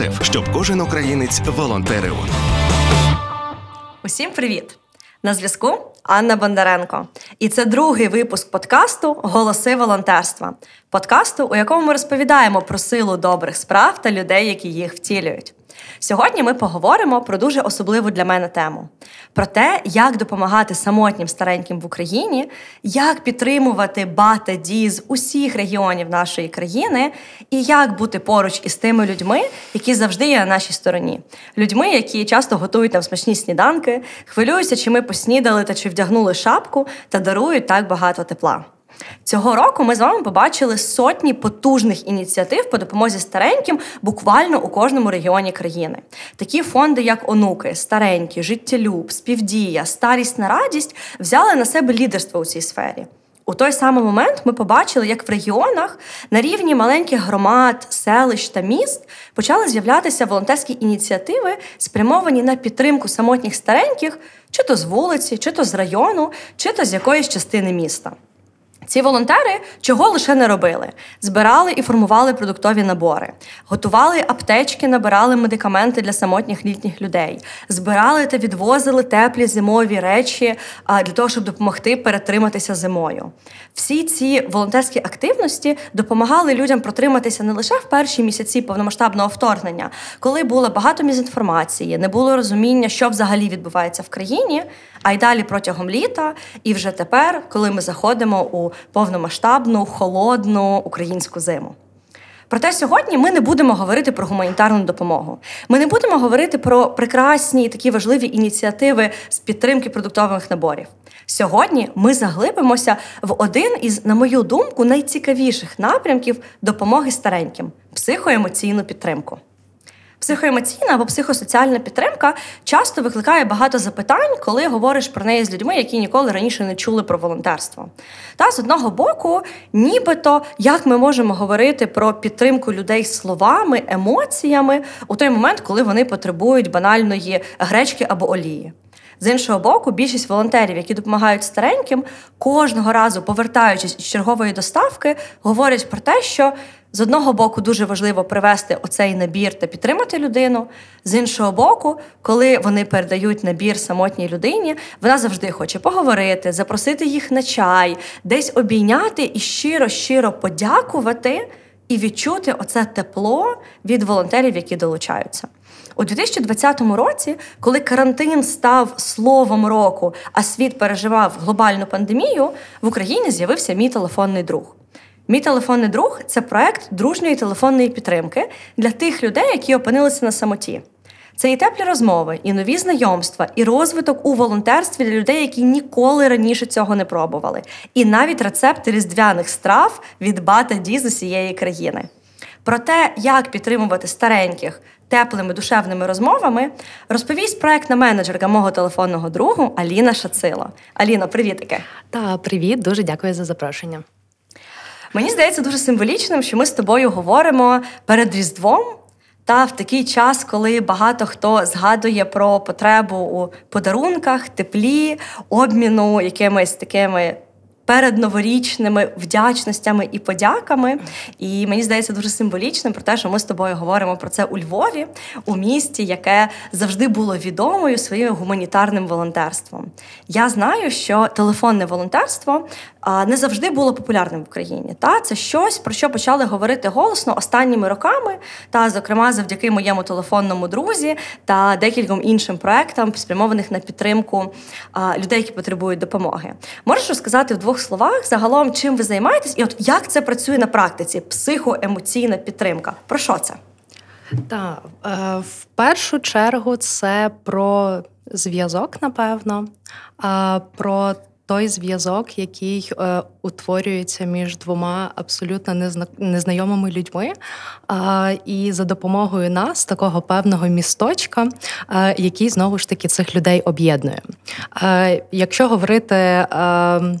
ЮНІСЕФ, щоб кожен українець волонтерив. Усім привіт! На зв'язку Анна Бондаренко. І це другий випуск подкасту Голоси волонтерства. Подкасту, у якому ми розповідаємо про силу добрих справ та людей, які їх втілюють. Сьогодні ми поговоримо про дуже особливу для мене тему: про те, як допомагати самотнім стареньким в Україні, як підтримувати бата ді з усіх регіонів нашої країни, і як бути поруч із тими людьми, які завжди є на нашій стороні. Людьми, які часто готують нам смачні сніданки, хвилюються, чи ми поснідали та чи вдягнули шапку, та дарують так багато тепла. Цього року ми з вами побачили сотні потужних ініціатив по допомозі стареньким буквально у кожному регіоні країни. Такі фонди, як онуки, старенькі, життєлюб, співдія, старість на радість, взяли на себе лідерство у цій сфері. У той самий момент ми побачили, як в регіонах на рівні маленьких громад, селищ та міст почали з'являтися волонтерські ініціативи, спрямовані на підтримку самотніх стареньких, чи то з вулиці, чи то з району, чи то з якоїсь частини міста. Ці волонтери чого лише не робили: збирали і формували продуктові набори, готували аптечки, набирали медикаменти для самотніх літніх людей, збирали та відвозили теплі зимові речі для того, щоб допомогти перетриматися зимою. Всі ці волонтерські активності допомагали людям протриматися не лише в перші місяці повномасштабного вторгнення, коли було багато мізінформації, не було розуміння, що взагалі відбувається в країні, а й далі протягом літа, і вже тепер, коли ми заходимо у повномасштабну, холодну українську зиму. Проте сьогодні ми не будемо говорити про гуманітарну допомогу. Ми не будемо говорити про прекрасні і такі важливі ініціативи з підтримки продуктових наборів. Сьогодні ми заглибимося в один із, на мою думку, найцікавіших напрямків допомоги стареньким психоемоційну підтримку. Психоемоційна або психосоціальна підтримка часто викликає багато запитань, коли говориш про неї з людьми, які ніколи раніше не чули про волонтерство. Та з одного боку, нібито як ми можемо говорити про підтримку людей словами, емоціями у той момент, коли вони потребують банальної гречки або олії. З іншого боку, більшість волонтерів, які допомагають стареньким, кожного разу повертаючись із чергової доставки, говорять про те, що з одного боку дуже важливо привести оцей набір та підтримати людину. З іншого боку, коли вони передають набір самотній людині, вона завжди хоче поговорити, запросити їх на чай, десь обійняти і щиро-щиро подякувати і відчути оце тепло від волонтерів, які долучаються. У 2020 році, коли карантин став словом року, а світ переживав глобальну пандемію, в Україні з'явився мій телефонний друг. Мій телефонний друг це проект дружньої телефонної підтримки для тих людей, які опинилися на самоті. Це і теплі розмови, і нові знайомства, і розвиток у волонтерстві для людей, які ніколи раніше цього не пробували, і навіть рецепти різдвяних страв від бата ді з усієї країни. Про те, як підтримувати стареньких теплими душевними розмовами, розповість проектна менеджерка мого телефонного другу Аліна Шацило. Аліно, привітики! Та привіт, дуже дякую за запрошення. Мені здається дуже символічним, що ми з тобою говоримо перед Різдвом. Та в такий час, коли багато хто згадує про потребу у подарунках, теплі, обміну якимись такими перед новорічними вдячностями і подяками. І мені здається дуже символічним про те, що ми з тобою говоримо про це у Львові, у місті, яке завжди було відомою своїм гуманітарним волонтерством. Я знаю, що телефонне волонтерство не завжди було популярним в Україні. Та це щось про що почали говорити голосно останніми роками, та зокрема завдяки моєму телефонному друзі та декільком іншим проектам, спрямованих на підтримку людей, які потребують допомоги. Можеш розказати в двох двох словах загалом, чим ви займаєтесь, і от як це працює на практиці? Психоемоційна підтримка. Про що це? Так, е, в першу чергу це про зв'язок, напевно, про той зв'язок, який е, утворюється між двома абсолютно незна... незнайомими людьми, е, і за допомогою нас, такого певного місточка, який знову ж таки цих людей об'єднує. Якщо говорити ем,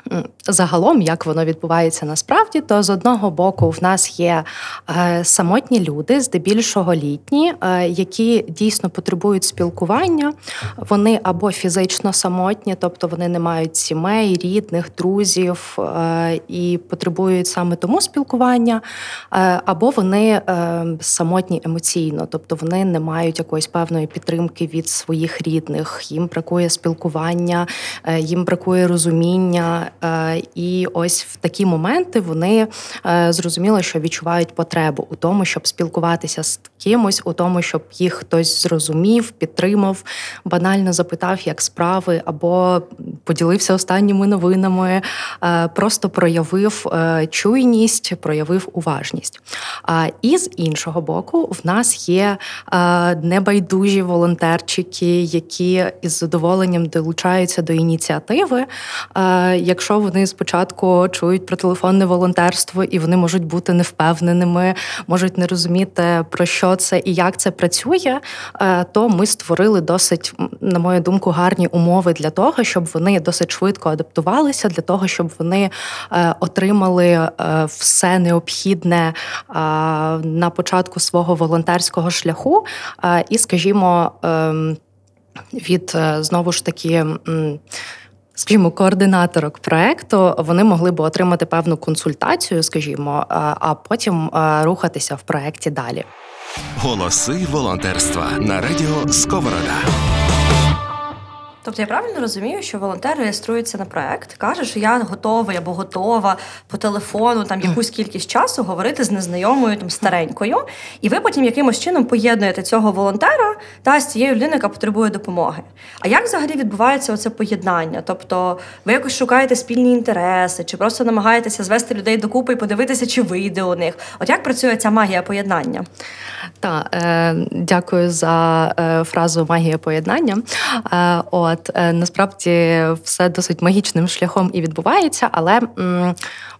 Загалом, як воно відбувається насправді, то з одного боку в нас є е, самотні люди, здебільшого літні, е, які дійсно потребують спілкування. Вони або фізично самотні, тобто вони не мають сімей, рідних, друзів е, і потребують саме тому спілкування, або вони самотні емоційно, тобто вони не мають якоїсь певної підтримки від своїх рідних, їм бракує спілкування, їм бракує розуміння. Е, і ось в такі моменти вони е, зрозуміли, що відчувають потребу у тому, щоб спілкуватися з кимось, у тому, щоб їх хтось зрозумів, підтримав, банально запитав, як справи, або поділився останніми новинами, е, просто проявив чуйність, проявив уважність. І з іншого боку, в нас є небайдужі волонтерчики, які із задоволенням долучаються до ініціативи. Якщо вони спочатку чують про телефонне волонтерство, і вони можуть бути невпевненими, можуть не розуміти про що це і як це працює. Е, то ми створили досить, на мою думку, гарні умови для того, щоб вони досить швидко адаптувалися, для того, щоб вони е, отримали е, все необхідне на початку свого волонтерського шляху, і, скажімо, ем, від знову ж таки скажімо, координаторок проекту, вони могли б отримати певну консультацію, скажімо, а потім рухатися в проекті далі. Голоси волонтерства на радіо Сковорода. Тобто я правильно розумію, що волонтер реєструється на проект, каже, що я готовий або готова по телефону там якусь кількість часу говорити з незнайомою там старенькою, і ви потім якимось чином поєднуєте цього волонтера та з цією людиною, яка потребує допомоги. А як взагалі відбувається оце поєднання? Тобто ви якось шукаєте спільні інтереси, чи просто намагаєтеся звести людей докупи і подивитися, чи вийде у них? От як працює ця магія поєднання? Так, е, дякую за е, фразу магія поєднання. Е, От е, насправді все досить магічним шляхом і відбувається, але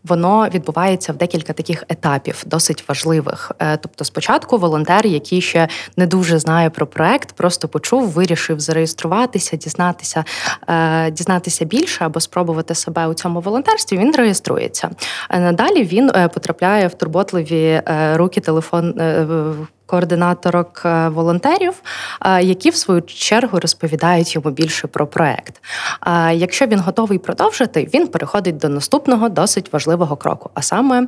воно відбувається в декілька таких етапів, досить важливих. Е, тобто, спочатку волонтер, який ще не дуже знає про проект, просто почув, вирішив зареєструватися, дізнатися, е, дізнатися більше або спробувати себе у цьому волонтерстві. Він реєструється. Надалі він потрапляє в турботливі руки телефон координаторок е, волонтерів, е, які в свою чергу розповідають йому більше про проект. Е, якщо він готовий продовжити, він переходить до наступного досить важливого кроку, а саме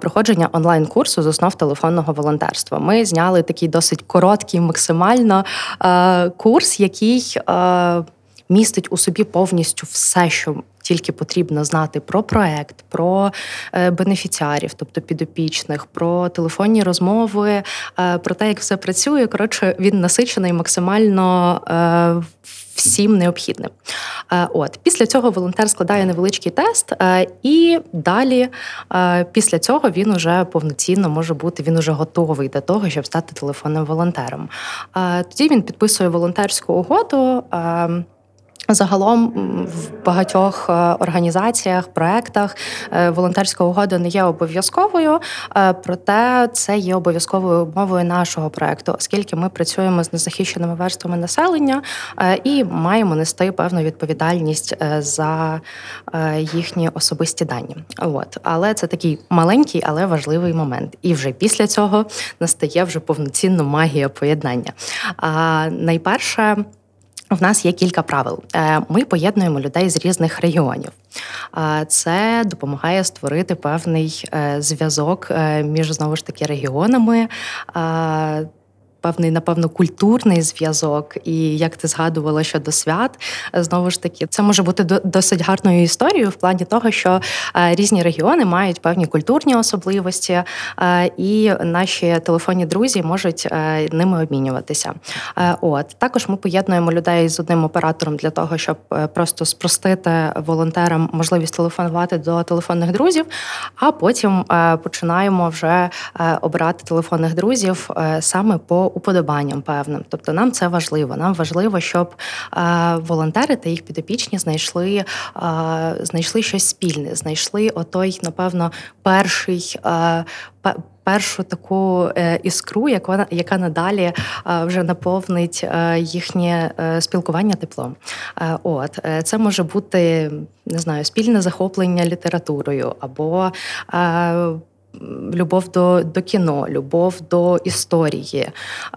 проходження онлайн-курсу з основ телефонного волонтерства. Ми зняли такий досить короткий, максимально курс, який містить у собі повністю все, що тільки потрібно знати про проект, про е, бенефіціарів, тобто підопічних, про телефонні розмови, е, про те, як все працює. Коротше, він насичений максимально. Е, всім необхідним. От після цього волонтер складає невеличкий тест, і далі, після цього, він уже повноцінно може бути, він уже готовий до того, щоб стати телефонним волонтером. Тоді він підписує волонтерську угоду. Загалом в багатьох е, організаціях, проектах е, волонтерська угода не є обов'язковою, е, проте це є обов'язковою умовою нашого проекту, оскільки ми працюємо з незахищеними верствами населення і маємо нести певну відповідальність за їхні особисті дані. От але це такий маленький, але важливий момент. І вже після цього настає вже повноцінна магія поєднання. А найперше. В нас є кілька правил. Е, ми поєднуємо людей з різних регіонів. Це допомагає створити певний е, зв'язок е, між знову ж таки регіонами певний, напевно, культурний зв'язок, і як ти згадувала щодо свят, знову ж таки, це може бути досить гарною історією в плані того, що е, різні регіони мають певні культурні особливості, е, і наші телефонні друзі можуть е, ними обмінюватися. От також ми поєднуємо людей з одним оператором для того, щоб просто спростити волонтерам можливість телефонувати до телефонних друзів, а потім починаємо вже обирати телефонних друзів саме по уподобанням певним. Тобто нам це важливо. Нам важливо, щоб волонтери та їх підопічні знайшли знайшли щось спільне, знайшли отой, напевно, перший першу таку е, іскру, яка яка надалі е, вже наповнить е, їхнє спілкування теплом. От це може бути не знаю, спільне захоплення літературою або любов до до кіно, любов до історії,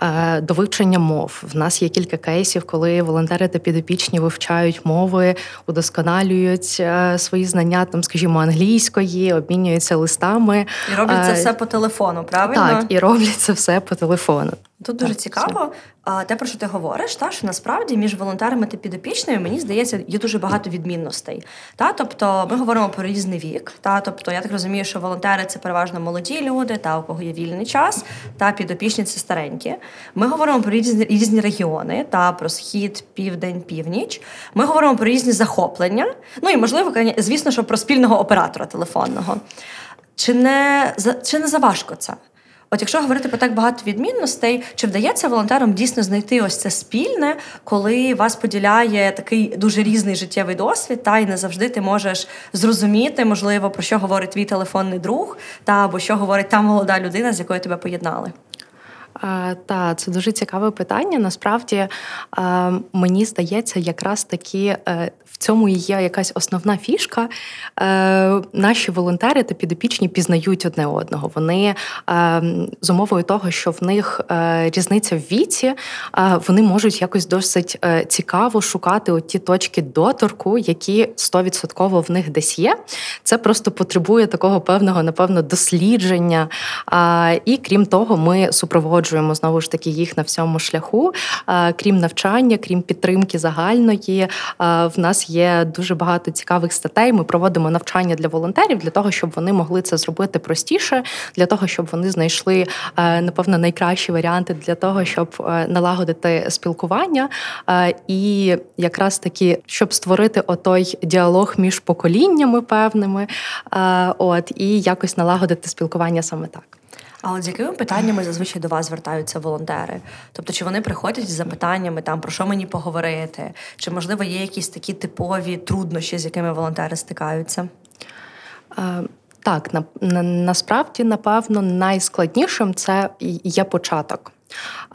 е, до вивчення мов. В нас є кілька кейсів, коли волонтери та підопічні вивчають мови, удосконалюють е, свої знання, там, скажімо, англійської, обмінюються листами. І роблять це е, все по телефону, правильно? Так, і роблять це все по телефону. Тут дуже цікаво, те, про що ти говориш, та що насправді між волонтерами та підопічними, мені здається, є дуже багато відмінностей. Та, Тобто ми говоримо про різний вік. Та, Тобто, я так розумію, що волонтери це переважно молоді люди, та у кого є вільний час, та підопічні це старенькі. Ми говоримо про різні різні регіони, та про схід, південь, північ. Ми говоримо про різні захоплення. Ну і можливо, звісно, що про спільного оператора телефонного. Чи не чи не заважко це? От якщо говорити про так багато відмінностей, чи вдається волонтерам дійсно знайти ось це спільне, коли вас поділяє такий дуже різний життєвий досвід, та й не завжди ти можеш зрозуміти, можливо, про що говорить твій телефонний друг, та або що говорить та молода людина, з якою тебе поєднали? Та це дуже цікаве питання. Насправді мені здається, якраз таки е, в цьому є якась основна фішка. Е, наші волонтери та підопічні пізнають одне одного. Вони е, з умовою того, що в них різниця в віці, вони можуть якось досить цікаво шукати от ті точки доторку, які 100% в них десь є. Це просто потребує такого певного, напевно, дослідження. І крім того, ми супроводжуємо супроводжуємо знову ж таки їх на всьому шляху. Крім навчання, крім підтримки загальної, в нас є дуже багато цікавих статей. Ми проводимо навчання для волонтерів для того, щоб вони могли це зробити простіше, для того, щоб вони знайшли напевно найкращі варіанти для того, щоб налагодити спілкування, і якраз таки, щоб створити отой діалог між поколіннями певними, от і якось налагодити спілкування саме так. А от з якими питаннями зазвичай до вас звертаються волонтери? Тобто, чи вони приходять з запитаннями там про що мені поговорити? Чи можливо є якісь такі типові труднощі, з якими волонтери стикаються? Е, так, на, на, насправді, напевно, найскладнішим це є початок.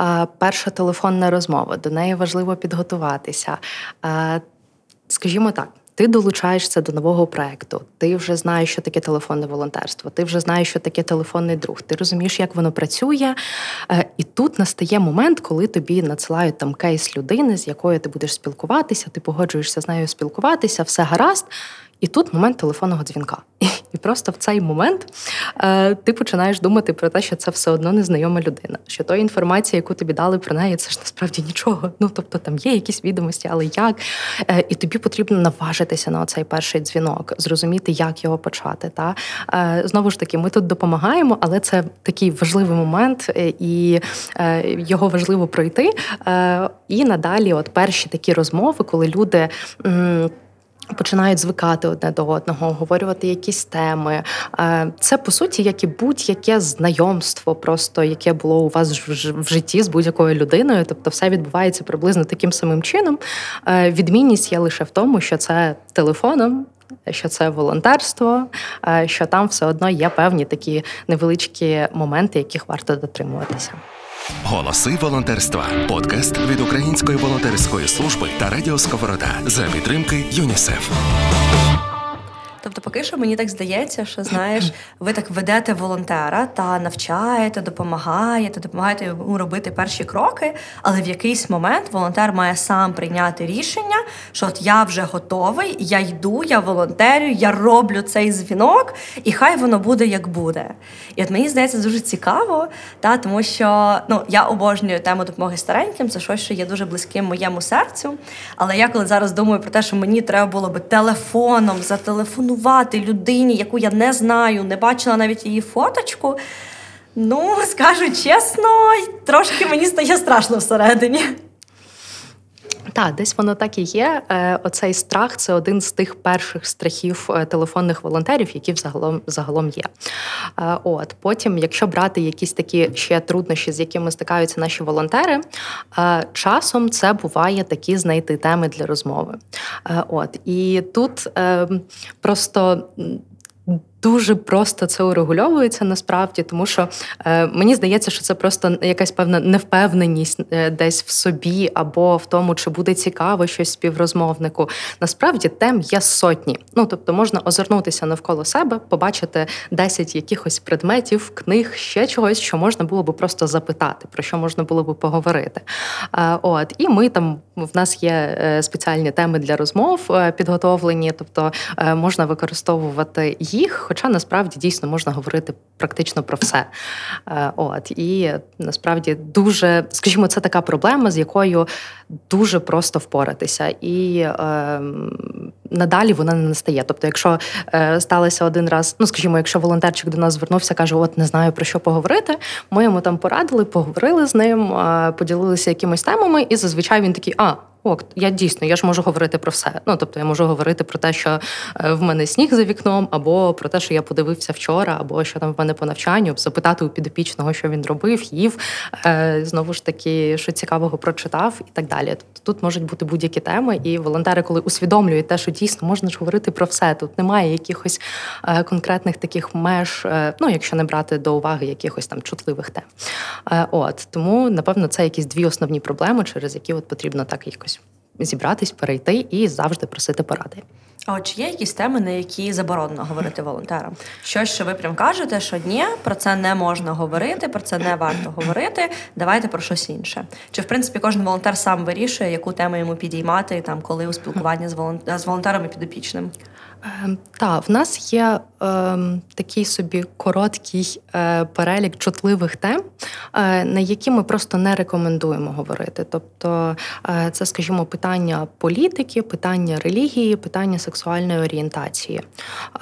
Е, перша телефонна розмова, до неї важливо підготуватися. Е, скажімо так, ти долучаєшся до нового проекту, ти вже знаєш, що таке телефонне волонтерство, ти вже знаєш, що таке телефонний друг, ти розумієш, як воно працює. Е, і тут настає момент, коли тобі надсилають там кейс людини, з якою ти будеш спілкуватися, ти погоджуєшся з нею спілкуватися, все гаразд. І тут момент телефонного дзвінка. І просто в цей момент е, ти починаєш думати про те, що це все одно незнайома людина. Що то інформація, яку тобі дали про неї, це ж насправді нічого. Ну тобто там є якісь відомості, але як? Е, і тобі потрібно наважитися на цей перший дзвінок, зрозуміти, як його почати. Та? Е, знову ж таки, ми тут допомагаємо, але це такий важливий момент, е, і е, його важливо пройти. Е, і надалі, от перші такі розмови, коли люди. М- Починають звикати одне до одного, обговорювати якісь теми. Е, це по суті, як і будь-яке знайомство, просто яке було у вас в житті з будь-якою людиною. Тобто, все відбувається приблизно таким самим чином. Е, відмінність є лише в тому, що це телефоном. Що це волонтерство, е, що там все одно є певні такі невеличкі моменти, яких варто дотримуватися. Голоси волонтерства. Подкаст від Української волонтерської служби та радіо Сковорода за підтримки ЮНІСЕФ. Тобто, поки що мені так здається, що знаєш, ви так ведете волонтера та навчаєте, допомагаєте, допомагаєте йому робити перші кроки, але в якийсь момент волонтер має сам прийняти рішення, що от я вже готовий, я йду, я волонтерю, я роблю цей дзвінок, і хай воно буде як буде. І от мені здається дуже цікаво, та тому що ну я обожнюю тему допомоги стареньким, це щось, що є дуже близьким моєму серцю. Але я коли зараз думаю про те, що мені треба було би телефоном зателефонувати зателефонувати людині, яку я не знаю, не бачила навіть її фоточку. Ну, скажу чесно, трошки мені стає страшно всередині. Так, десь воно так і є. Е, оцей страх це один з тих перших страхів е, телефонних волонтерів, які взагалом загалом є. Е, от потім, якщо брати якісь такі ще труднощі, з якими стикаються наші волонтери, часом це буває такі знайти теми для розмови. От і тут просто дуже просто це урегульовується насправді, тому що е, мені здається, що це просто якась певна невпевненість е, десь в собі або в тому, чи буде цікаво щось співрозмовнику. Насправді тем є сотні. Ну тобто можна озирнутися навколо себе, побачити 10 якихось предметів, книг, ще чогось, що можна було би просто запитати, про що можна було би поговорити. Е, от і ми там в нас є е, спеціальні теми для розмов е, підготовлені, тобто е, можна використовувати їх. Хоча насправді дійсно можна говорити практично про все. От і насправді дуже, скажімо, це така проблема, з якою дуже просто впоратися, і е, надалі вона не настає. Тобто, якщо е, сталося один раз, ну скажімо, якщо волонтерчик до нас звернувся, каже: От не знаю про що поговорити. Ми йому там порадили, поговорили з ним, е, поділилися якимись темами, і зазвичай він такий, а. Ок, я дійсно я ж можу говорити про все. Ну тобто я можу говорити про те, що е, в мене сніг за вікном, або про те, що я подивився вчора, або що там в мене по навчанню, запитати у підопічного, що він робив, їв е, знову ж таки, що цікавого прочитав, і так далі. Тобто тут можуть бути будь-які теми, і волонтери, коли усвідомлюють те, що дійсно можна ж говорити про все. Тут немає якихось е, конкретних таких меж, ну якщо не брати до уваги якихось там чутливих тем. От тому, напевно, це якісь дві основні проблеми, через які от потрібно так якось зібратись, перейти і завжди просити поради. А от чи є якісь теми, на які заборонено говорити волонтерам? Щось, що ви прям кажете, що ні, про це не можна говорити, про це не варто говорити. Давайте про щось інше. Чи в принципі кожен волонтер сам вирішує, яку тему йому підіймати там, коли у спілкуванні з волонтерами підопічним? Ем, так, в нас є е, такий собі короткий е, перелік чутливих тем, е, на які ми просто не рекомендуємо говорити. Тобто, е, це, скажімо, питання політики, питання релігії, питання сексуальної орієнтації,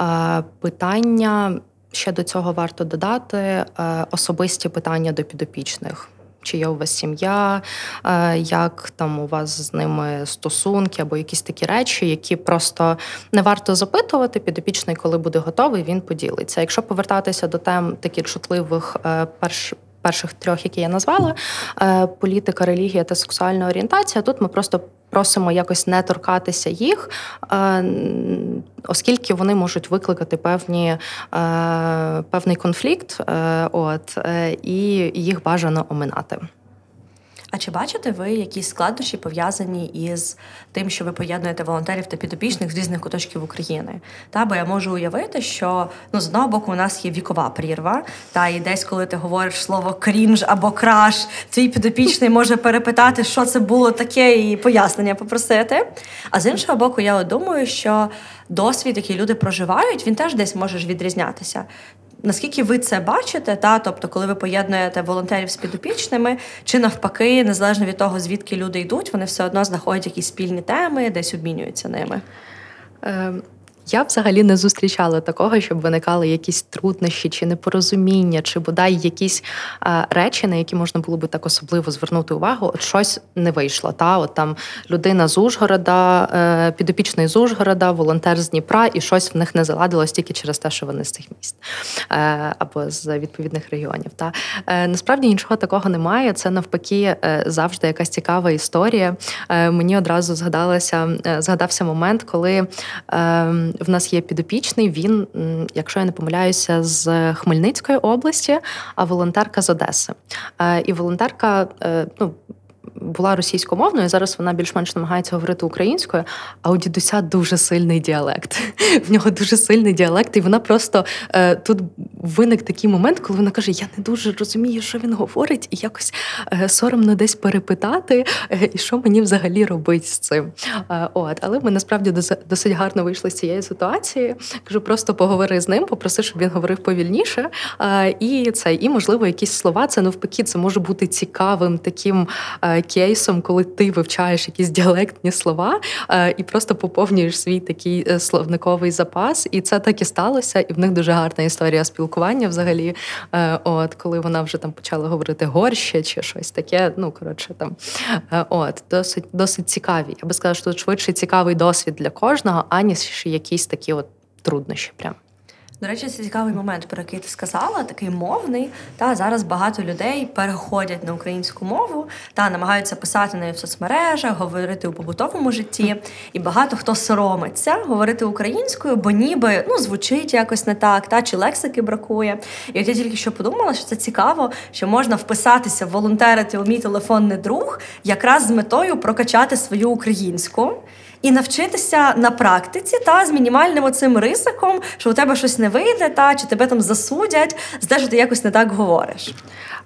е, питання ще до цього варто додати е, особисті питання до підопічних чи є у вас сім'я, е, як там у вас з ними стосунки або якісь такі речі, які просто не варто запитувати. Підопічний, коли буде готовий, він поділиться. Якщо повертатися до тем таких чутливих е, перш. Перших трьох, які я назвала: е, політика, релігія та сексуальна орієнтація. Тут ми просто просимо якось не торкатися їх, е, оскільки вони можуть викликати певні, е, певний конфлікт, е, от, і їх бажано оминати. А чи бачите ви якісь складнощі пов'язані із тим, що ви поєднуєте волонтерів та підопічних з різних куточків України? Та бо я можу уявити, що ну з одного боку у нас є вікова прірва, та і десь, коли ти говориш слово крінж або краш, твій підопічний може перепитати, що це було таке, і пояснення попросити. А з іншого боку, я думаю, що досвід, який люди проживають, він теж десь може відрізнятися. Наскільки ви це бачите, та тобто, коли ви поєднуєте волонтерів з підопічними, чи навпаки, незалежно від того, звідки люди йдуть, вони все одно знаходять якісь спільні теми, десь обмінюються ними? Ем, я взагалі не зустрічала такого, щоб виникали якісь труднощі чи непорозуміння, чи бодай якісь а, речі, на які можна було би так особливо звернути увагу. От щось не вийшло. Та от там людина з Ужгорода, е, підопічний з Ужгорода, волонтер з Дніпра, і щось в них не заладилось тільки через те, що вони з цих міст е, або з відповідних регіонів. Та е, насправді нічого такого немає. Це навпаки завжди якась цікава історія. Мені одразу згадалося, згадався момент, коли. В нас є підопічний. Він, якщо я не помиляюся, з Хмельницької області, а волонтерка з Одеси. Е, і волонтерка, е, ну була російськомовною, зараз вона більш-менш намагається говорити українською, а у дідуся дуже сильний діалект. В нього дуже сильний діалект, і вона просто е, тут виник такий момент, коли вона каже: Я не дуже розумію, що він говорить, і якось е, соромно десь перепитати, е, і що мені взагалі робити з цим. Е, от, Але ми насправді досить гарно вийшли з цієї ситуації. Кажу, просто поговори з ним, попроси, щоб він говорив повільніше. Е, і це, і можливо, якісь слова це навпаки, це може бути цікавим таким е, кейсом, коли ти вивчаєш якісь діалектні слова і просто поповнюєш свій такий словниковий запас. І це так і сталося. І в них дуже гарна історія спілкування взагалі. От коли вона вже там почала говорити горще чи щось таке. Ну коротше, там от досить досить цікаві. Я би сказала, що швидше цікавий досвід для кожного, аніж якісь такі от труднощі. Прям. До речі, це цікавий момент, про який ти сказала, такий мовний. Та зараз багато людей переходять на українську мову та намагаються писати нею в соцмережах, говорити у побутовому житті. І багато хто соромиться говорити українською, бо ніби ну звучить якось не так, та чи лексики бракує. І от я тільки що подумала, що це цікаво, що можна вписатися, волонтерити у мій телефонний друг, якраз з метою прокачати свою українську і навчитися на практиці та з мінімальним оцим ризиком, що у тебе щось не вийде, та чи тебе там засудять, за те, що ти якось не так говориш.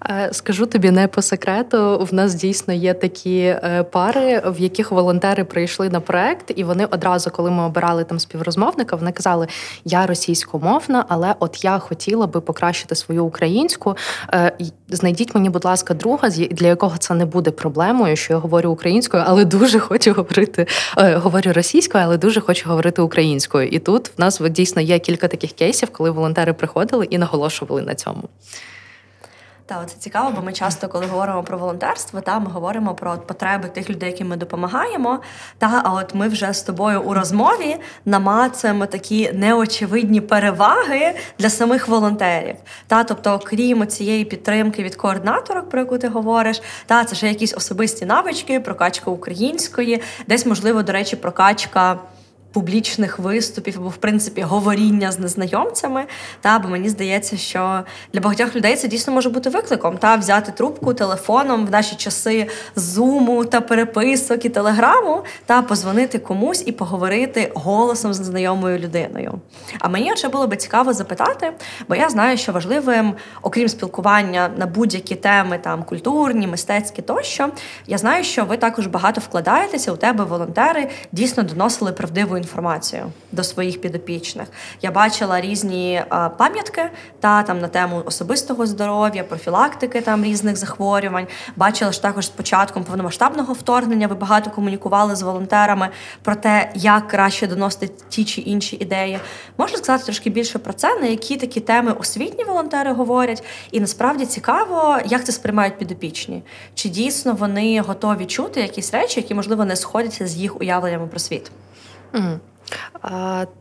Е, скажу тобі не по секрету. В нас дійсно є такі е, пари, в яких волонтери прийшли на проект, і вони одразу, коли ми обирали там співрозмовника, вони казали: Я російськомовна, але от я хотіла би покращити свою українську. Е, знайдіть мені, будь ласка, друга, для якого це не буде проблемою, що я говорю українською, але дуже хочу говорити говорю російською, але дуже хочу говорити українською. І тут в нас дійсно є кілька таких кейсів, коли волонтери приходили і наголошували на цьому. Та це цікаво, бо ми часто, коли говоримо про волонтерство, та ми говоримо про потреби тих людей, яким ми допомагаємо. Та а от ми вже з тобою у розмові намацуємо такі неочевидні переваги для самих волонтерів. Та, тобто, окрім цієї підтримки від координаторок, про яку ти говориш, та це ще якісь особисті навички, прокачка української, десь можливо, до речі, прокачка публічних виступів або в принципі говоріння з незнайомцями. Та бо мені здається, що для багатьох людей це дійсно може бути викликом та взяти трубку телефоном в наші часи зуму та переписок і телеграму, та позвонити комусь і поговорити голосом з незнайомою людиною. А мені ще було би цікаво запитати, бо я знаю, що важливим, окрім спілкування на будь-які теми, там культурні, мистецькі тощо, я знаю, що ви також багато вкладаєтеся у тебе волонтери дійсно доносили правдиву інформацію до своїх підопічних. Я бачила різні пам'ятки та там на тему особистого здоров'я, профілактики там різних захворювань. Бачила що також з початком повномасштабного вторгнення. Ви багато комунікували з волонтерами про те, як краще доносити ті чи інші ідеї. Можна сказати трошки більше про це, на які такі теми освітні волонтери говорять, і насправді цікаво, як це сприймають підопічні. Чи дійсно вони готові чути якісь речі, які можливо не сходяться з їх уявленнями про світ? Mm.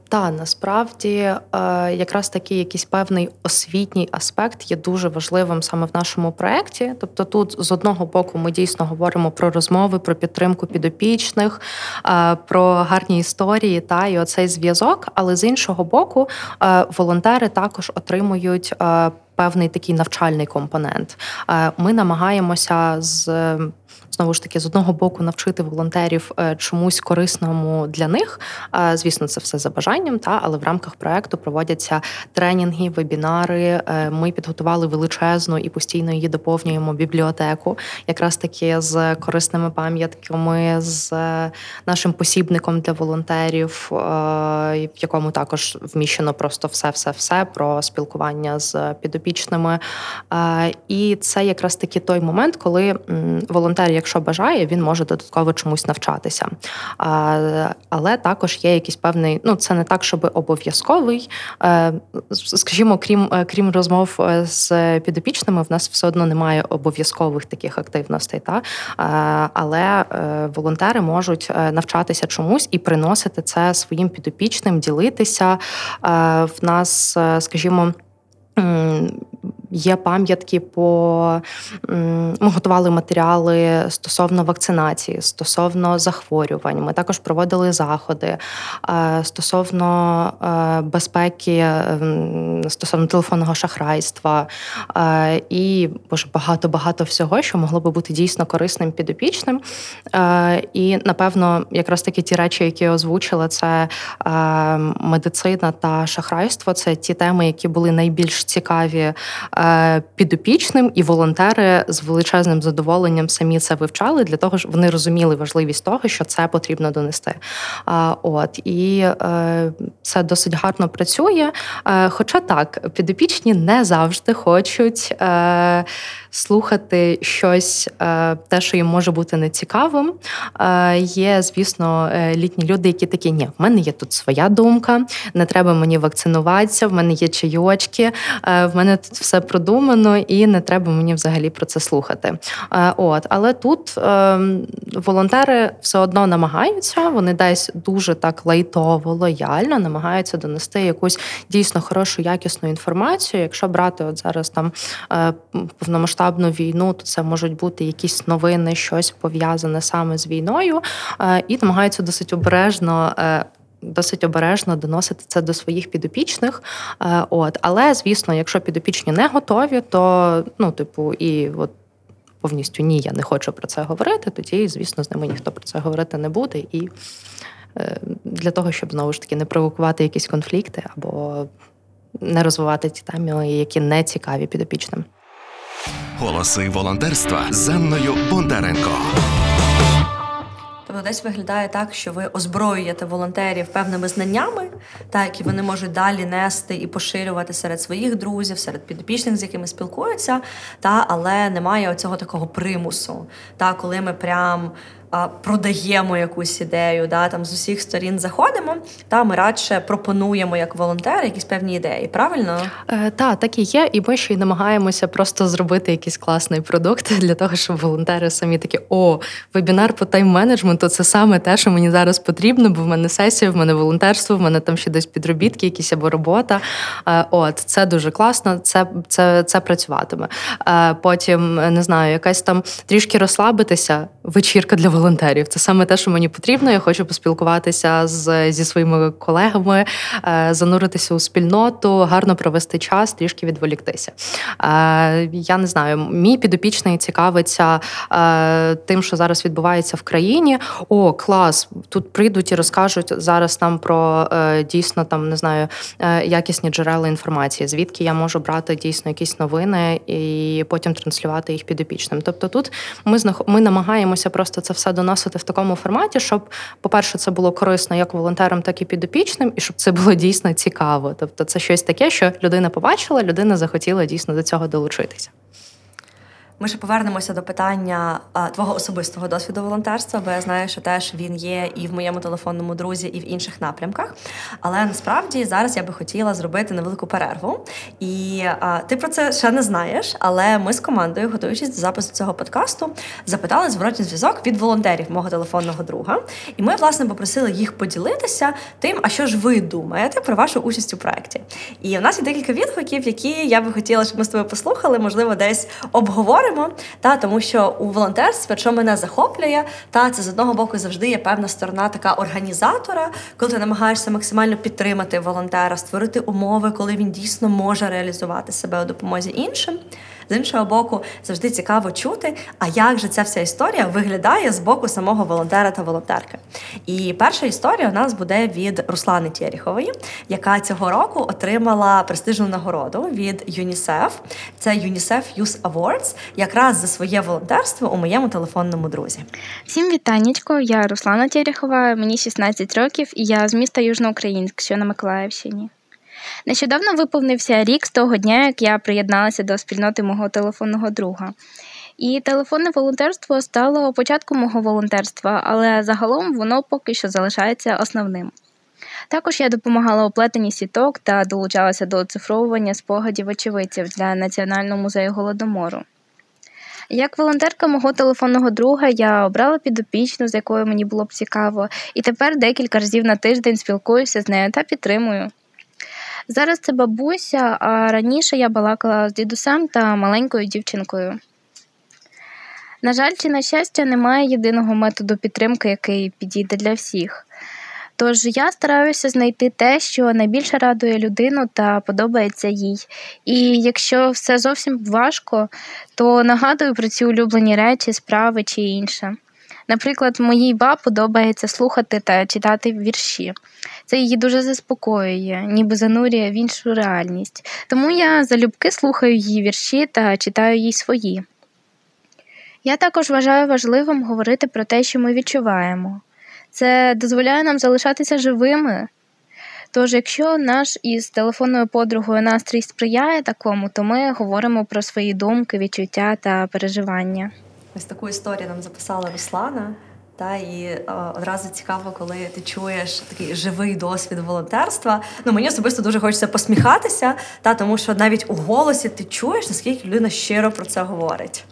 Та насправді е, якраз такий якийсь певний освітній аспект є дуже важливим саме в нашому проєкті. Тобто, тут з одного боку ми дійсно говоримо про розмови, про підтримку підопічних, е, про гарні історії та і оцей зв'язок. Але з іншого боку, е, волонтери також отримують. Певний такий навчальний компонент. Ми намагаємося з знову ж таки з одного боку навчити волонтерів е, чомусь корисному для них. Звісно, це все за бажанням, та але в рамках проекту проводяться тренінги, вебінари. Е, ми підготували величезну і постійно її доповнюємо бібліотеку, якраз таки з корисними пам'ятками, з е, нашим посібником для волонтерів, в якому також вміщено просто все, все, все про спілкування з підопічними. І це якраз таки той момент, коли волонтер, якщо якщо бажає, він може додатково чомусь навчатися. Але також є якийсь певний, ну це не так, щоб обов'язковий. Е, скажімо, крім е, крім розмов е, з підопічними, в нас все одно немає обов'язкових таких активностей. Та? Але волонтери можуть навчатися чомусь і приносити це своїм підопічним, ділитися. В нас, скажімо. Є пам'ятки по ми готували матеріали стосовно вакцинації, стосовно захворювань. Ми також проводили заходи е, стосовно е, безпеки, стосовно телефонного шахрайства е, і багато багато всього, що могло би бути дійсно корисним підопічним. І напевно, якраз такі ті речі, які я озвучила, це медицина та шахрайство. Це ті теми, які були найбільш цікаві підопічним, і волонтери з величезним задоволенням самі це вивчали для того, щоб вони розуміли важливість того, що це потрібно донести. От і це досить гарно працює. Хоча так, підопічні не завжди хочуть слухати щось, те, що їм може бути нецікавим. Є, звісно, літні люди, які такі, ні, в мене є тут своя думка, не треба мені вакцинуватися, в мене є чайочки, в мене тут все продумано, і не треба мені взагалі про це слухати. От, Але тут волонтери все одно намагаються, вони десь дуже так лайтово, лояльно намагаються донести якусь дійсно хорошу, якісну інформацію. Якщо брати от зараз там е, повномасштабну війну, то це можуть бути якісь новини, щось пов'язане саме з війною, е, і намагаються досить обережно. Е, досить обережно доносити це до своїх підопічних. От, але звісно, якщо підопічні не готові, то ну, типу, і от повністю ні, я не хочу про це говорити, тоді, звісно, з ними ніхто про це говорити не буде. І е, для того, щоб знову ж таки не провокувати якісь конфлікти або не розвивати ті теми, які не цікаві підопічним. Голоси волонтерства з Анною Бондаренко. Тобто десь виглядає так, що ви озброюєте волонтерів певними знаннями, так, які вони можуть далі нести і поширювати серед своїх друзів, серед підопічних, з якими спілкуються, та, але немає оцього такого примусу, та, коли ми прям продаємо якусь ідею, да, там з усіх сторін заходимо, та ми радше пропонуємо як волонтери якісь певні ідеї. Правильно? Е, Так, так і є. І ми ще й намагаємося просто зробити якийсь класний продукт для того, щоб волонтери самі такі: о, вебінар по тайм-менеджменту це саме те, що мені зараз потрібно, бо в мене сесія, в мене волонтерство, в мене там ще десь підробітки, якісь або робота. Е, от це дуже класно, це це, це працюватиме. Е, потім не знаю, якась там трішки розслабитися. Вечірка для волонтерів волонтерів. Це саме те, що мені потрібно. Я хочу поспілкуватися з, зі своїми колегами, е, зануритися у спільноту, гарно провести час, трішки відволіктися. Е, я не знаю, мій підопічний цікавиться е, тим, що зараз відбувається в країні. О, клас! Тут прийдуть і розкажуть зараз нам про дійсно там не знаю якісні джерела інформації, звідки я можу брати дійсно якісь новини і потім транслювати їх підопічним. Тобто, тут ми ми намагаємося просто це все все доносити в такому форматі, щоб, по-перше, це було корисно як волонтерам, так і підопічним, і щоб це було дійсно цікаво. Тобто, це щось таке, що людина побачила, людина захотіла дійсно до цього долучитися. Ми ще повернемося до питання а, твого особистого досвіду волонтерства, бо я знаю, що теж він є і в моєму телефонному друзі, і в інших напрямках. Але насправді зараз я би хотіла зробити невелику перерву. І а, ти про це ще не знаєш, але ми з командою, готуючись до запису цього подкасту, запитали зворотній зв'язок від волонтерів мого телефонного друга. І ми, власне, попросили їх поділитися тим, а що ж ви думаєте про вашу участь у проєкті. І в нас є декілька відгуків, які я би хотіла, щоб ми з тобою послухали, можливо, десь обговоримо говоримо, та тому що у волонтерстві, що мене захоплює, та це з одного боку завжди є певна сторона така організатора, коли ти намагаєшся максимально підтримати волонтера, створити умови, коли він дійсно може реалізувати себе у допомозі іншим. З іншого боку, завжди цікаво чути, а як же ця вся історія виглядає з боку самого волонтера та волонтерки. І перша історія у нас буде від Руслани Тєріхової, яка цього року отримала престижну нагороду від ЮНІСЕФ. Це UNICEF Youth Awards, якраз за своє волонтерство у моєму телефонному друзі. Всім вітаннячко, я Руслана Тєріхова, мені 16 років, і я з міста Южноукраїнськ, що на Миколаївщині. Нещодавно виповнився рік з того дня, як я приєдналася до спільноти мого телефонного друга. І телефонне волонтерство стало початком мого волонтерства, але загалом воно поки що залишається основним. Також я допомагала у сіток та долучалася до оцифровування спогадів очевидців для Національного музею голодомору. Як волонтерка мого телефонного друга я обрала підопічну, з якою мені було б цікаво, і тепер декілька разів на тиждень спілкуюся з нею та підтримую. Зараз це бабуся, а раніше я балакала з дідусем та маленькою дівчинкою. На жаль, чи на щастя, немає єдиного методу підтримки, який підійде для всіх. Тож я стараюся знайти те, що найбільше радує людину та подобається їй. І якщо все зовсім важко, то нагадую про ці улюблені речі, справи чи інше. Наприклад, моїй ба подобається слухати та читати вірші. Це її дуже заспокоює, ніби занурює в іншу реальність. Тому я залюбки слухаю її вірші та читаю їй свої. Я також вважаю важливим говорити про те, що ми відчуваємо. Це дозволяє нам залишатися живими. Тож, якщо наш із телефонною подругою настрій сприяє такому, то ми говоримо про свої думки, відчуття та переживання. Ось таку історію нам записала Руслана. Та і о, одразу цікаво, коли ти чуєш такий живий досвід волонтерства. Ну мені особисто дуже хочеться посміхатися, та тому що навіть у голосі ти чуєш, наскільки людина щиро про це говорить.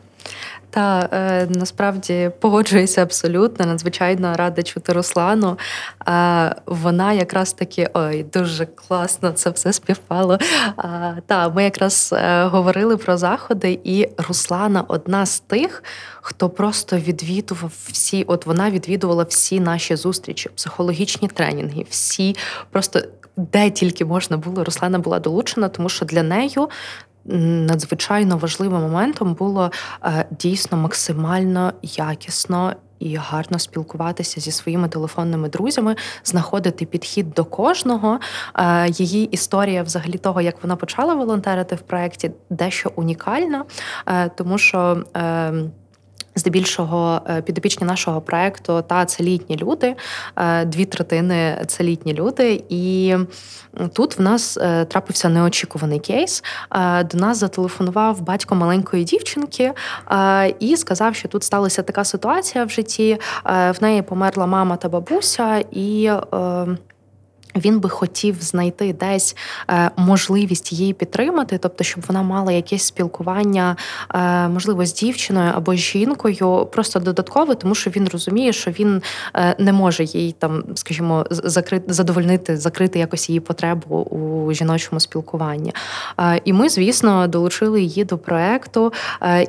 Та е, насправді погоджуюся абсолютно. Надзвичайно рада чути Руслану. Е, вона якраз таки ой, дуже класно це все співпало. Е, та ми якраз е, говорили про заходи, і Руслана одна з тих, хто просто відвідував всі. От вона відвідувала всі наші зустрічі, психологічні тренінги, всі просто. Де тільки можна було, Руслана була долучена, тому що для нею надзвичайно важливим моментом було е, дійсно максимально якісно. І гарно спілкуватися зі своїми телефонними друзями, знаходити підхід до кожного. Е, її історія, взагалі, того, як вона почала волонтерити в проєкті, дещо унікальна, е, тому що. Ем, Здебільшого е, підопічні нашого проекту та це літні люди, е, дві третини це літні люди. І тут в нас е, трапився неочікуваний кейс. До нас зателефонував батько маленької дівчинки і сказав, що тут сталася така ситуація в житті. В неї померла мама та бабуся, і він би хотів знайти десь е, можливість її підтримати, тобто, щоб вона мала якесь спілкування, е, можливо, з дівчиною або з жінкою, просто додатково, тому що він розуміє, що він е, не може їй там, скажімо, закрити задовольнити, закрити якось її потребу у жіночому спілкуванні. І ми, звісно, долучили її до проекту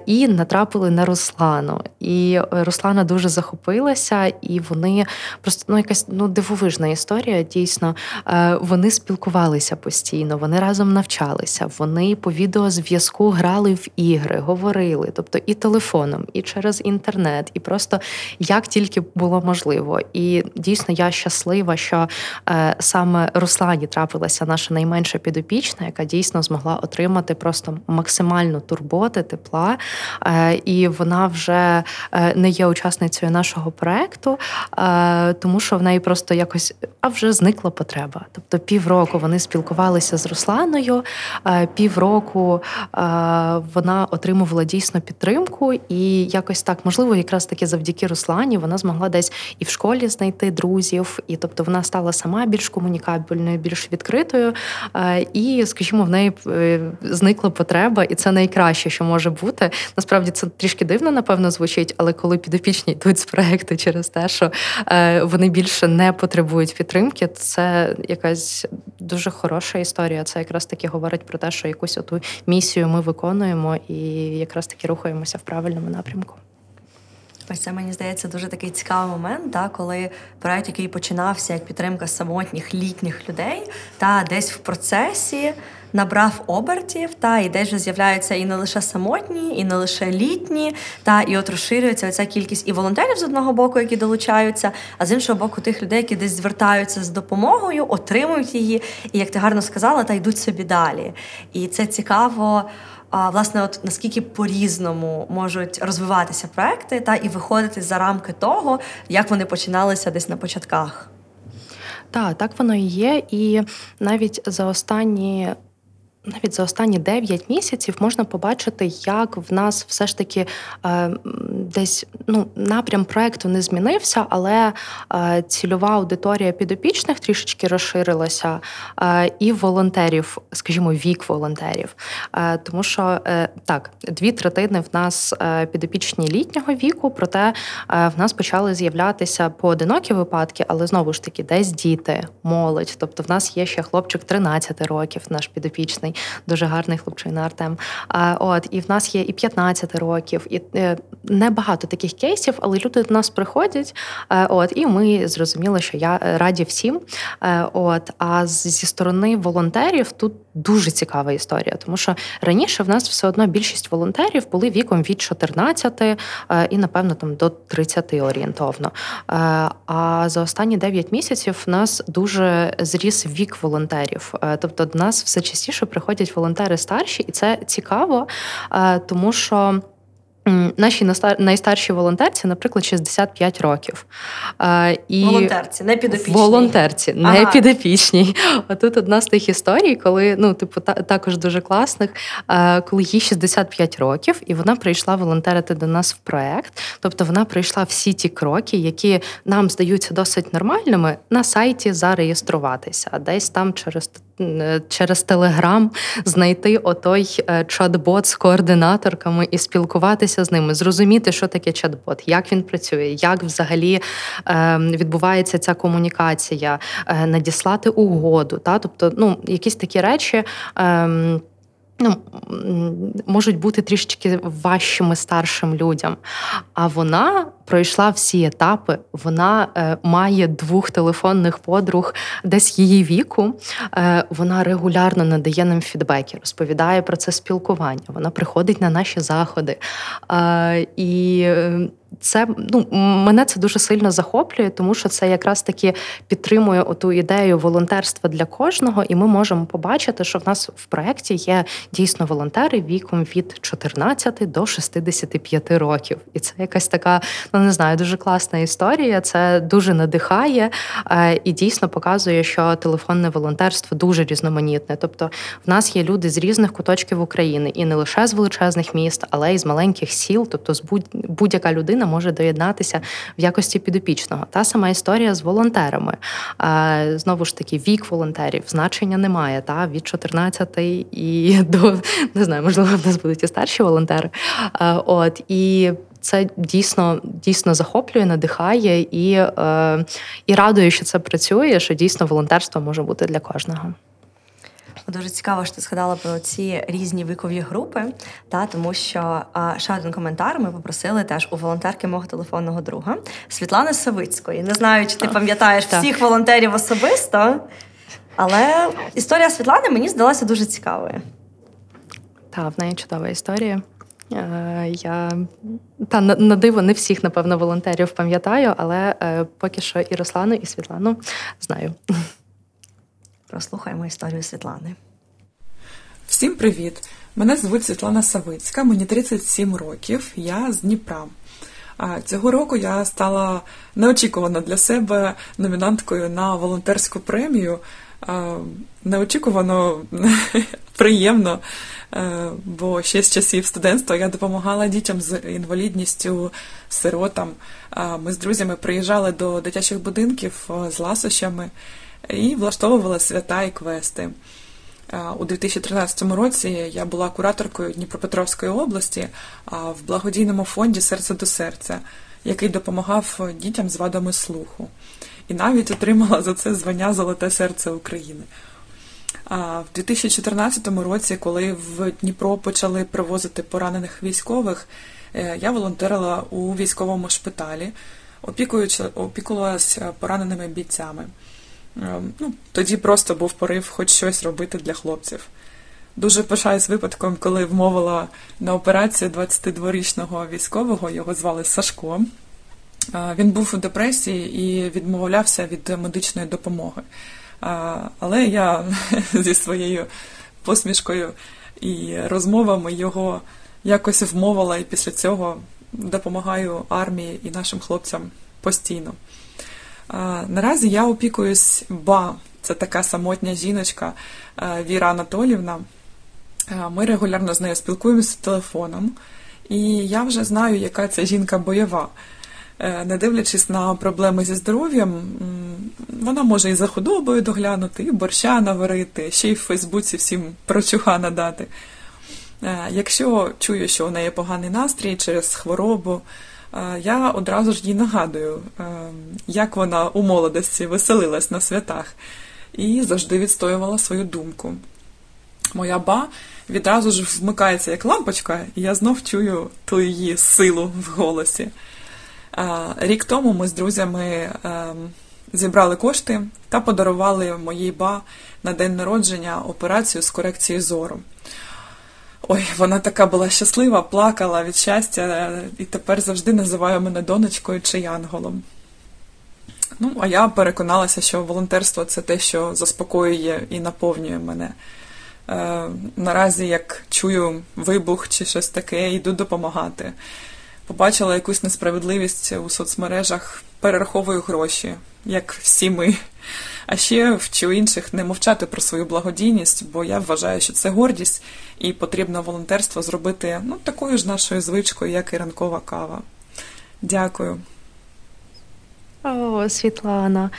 і натрапили на Руслану. І Руслана дуже захопилася, і вони просто ну якась ну дивовижна історія, дійсно. Е, вони спілкувалися постійно, вони разом навчалися, вони по відеозв'язку грали в ігри, говорили, тобто і телефоном, і через інтернет, і просто як тільки було можливо. І дійсно я щаслива, що е, саме Руслані трапилася наша найменша підопічна, яка дійсно змогла отримати просто максимальну турботи, тепла. Е, і вона вже не є учасницею нашого проекту, тому що в неї просто якось а вже зникла потреба. Тобто півроку вони спілкувалися з Русланою, е, півроку е, вона отримувала дійсно підтримку, і якось так, можливо, якраз таки завдяки Руслані вона змогла десь і в школі знайти друзів, і тобто вона стала сама більш комунікабельною, більш відкритою. Е, і, скажімо, в неї зникла потреба, і це найкраще, що може бути. Насправді це трішки дивно, напевно, звучить, але коли підопічні йдуть з проекту через те, що вони більше не потребують підтримки, це якась дуже хороша історія. Це якраз таки говорить про те, що якусь оту місію ми виконуємо і якраз таки рухаємося в правильному напрямку. Ось це мені здається дуже такий цікавий момент, та коли проект, який починався як підтримка самотніх літніх людей, та десь в процесі набрав обертів, та і десь вже з'являються і не лише самотні, і не лише літні, та і от розширюється ця кількість і волонтерів з одного боку, які долучаються, а з іншого боку, тих людей, які десь звертаються з допомогою, отримують її, і як ти гарно сказала, та йдуть собі далі. І це цікаво. А власне, от наскільки по-різному можуть розвиватися проекти та і виходити за рамки того, як вони починалися десь на початках. Так, так воно і є. І навіть за останні навіть за останні 9 місяців можна побачити, як в нас все ж таки е, десь ну, напрям проекту не змінився, але е, цільова аудиторія підопічних трішечки розширилася, е, і волонтерів, скажімо, вік волонтерів. Е, тому що е, так, дві третини в нас е, підопічні літнього віку, проте в нас почали з'являтися поодинокі випадки, але знову ж таки, десь діти, молодь. Тобто, в нас є ще хлопчик 13 років, наш підопічний дуже гарний хлопчина Артем. А от і в нас є і 15 років, і е, небагато таких кейсів, але люди до нас приходять. Е, от і ми зрозуміли, що я раді всім. Е, от а зі сторони волонтерів тут дуже цікава історія, тому що раніше в нас все одно більшість волонтерів були віком від 14 е, і, напевно, там до 30 орієнтовно. Е, а за останні 9 місяців в нас дуже зріс вік волонтерів. Е, тобто до нас все частіше приходять волонтери старші, і це цікаво, тому що. Наші найстарші волонтерці, наприклад, 65 років. І Волонтерці, не підопічні. Волонтерці, не ага. підопічні. А тут одна з тих історій, коли ну, типу, та, також дуже класних, коли їй 65 років, і вона прийшла волонтерити до нас в проект. Тобто вона пройшла всі ті кроки, які нам здаються досить нормальними, на сайті зареєструватися, десь там через через Телеграм знайти отой е, чат-бот з координаторками і спілкуватися з ними, зрозуміти, що таке чат-бот, як він працює, як взагалі ем, відбувається ця комунікація, е, надіслати угоду. Та? Тобто, ну, якісь такі речі. Ну, можуть бути трішечки важчими старшим людям. А вона пройшла всі етапи. Вона е, має двох телефонних подруг, десь її віку. Е, Вона регулярно надає нам фідбеки, розповідає про це спілкування. Вона приходить на наші заходи. Е, І це ну мене це дуже сильно захоплює, тому що це якраз таки підтримує оту ідею волонтерства для кожного, і ми можемо побачити, що в нас в проєкті є дійсно волонтери віком від 14 до 65 років. І це якась така, ну не знаю, дуже класна історія. Це дуже надихає е, і дійсно показує, що телефонне волонтерство дуже різноманітне. Тобто, в нас є люди з різних куточків України, і не лише з величезних міст, але й з маленьких сіл, тобто з будь-яка людина може доєднатися в якості підопічного. Та сама історія з волонтерами. Знову ж таки, вік волонтерів значення немає. Та від 14 і до не знаю, можливо, в нас будуть і старші волонтери. От і. Це дійсно дійсно захоплює, надихає і е, і радує, що це працює. Що дійсно волонтерство може бути для кожного. Дуже цікаво, що ти згадала про ці різні вікові групи, та тому що а, ще один коментар ми попросили теж у волонтерки мого телефонного друга Світлани Савицької. Не знаю, чи ти пам'ятаєш так. всіх волонтерів особисто, але історія Світлани мені здалася дуже цікавою. Так, в неї чудова історія. Е, я та на диво не всіх, напевно, волонтерів пам'ятаю, але е, поки що і Руслану, і Світлану знаю. Прослухаємо історію Світлани. Всім привіт! Мене звуть Світлана Савицька, мені 37 років, я з Дніпра. Цього року я стала неочікувано для себе номінанткою на волонтерську премію. Неочікувано приємно, е, бо ще з часів студентства я допомагала дітям з інвалідністю, сиротам. Ми з друзями приїжджали до дитячих будинків е, з ласощами і влаштовувала свята і квести. У 2013 році я була кураторкою Дніпропетровської області в благодійному фонді Серце до серця, який допомагав дітям з вадами слуху. І навіть отримала за це звання Золоте серце України. А в 2014 році, коли в Дніпро почали привозити поранених військових, е, я волонтерила у військовому шпиталі, опікувалася пораненими бійцями. Ем, ну, Тоді просто був порив хоч щось робити для хлопців. Дуже пишаюсь випадком, коли вмовила на операцію 22-річного військового, його звали Сашко. Е, він був у депресії і відмовлявся від медичної допомоги. Е, але я зі своєю посмішкою і розмовами його якось вмовила, і після цього допомагаю армії і нашим хлопцям постійно. Наразі я опікуюсь ба, це така самотня жіночка Віра Анатолівна. Ми регулярно з нею спілкуємося телефоном, і я вже знаю, яка ця жінка бойова. Е, не дивлячись на проблеми зі здоров'ям, вона може і за худобою доглянути, і борща наварити, ще й в Фейсбуці всім прочуха надати. Е, якщо чую, що у неї поганий настрій через хворобу, я одразу ж їй нагадую, е, як вона у молодості веселилась на святах і завжди відстоювала свою думку. Моя ба відразу ж вмикається як лампочка, і я знов чую ту її силу в голосі. Рік тому ми з друзями ем, зібрали кошти та подарували моїй ба на день народження операцію з корекції зору. Ой, вона така була щаслива, плакала від щастя і тепер завжди називає мене донечкою чи янголом. Ну, а я переконалася, що волонтерство це те, що заспокоює і наповнює мене. Е, Наразі, як чую вибух чи щось таке, йду допомагати. Побачила якусь несправедливість у соцмережах, перераховую гроші, як всі ми. А ще вчу інших не мовчати про свою благодійність, бо я вважаю, що це гордість, і потрібно волонтерство зробити ну, такою ж нашою звичкою, як і ранкова кава. Дякую. О, Світлана.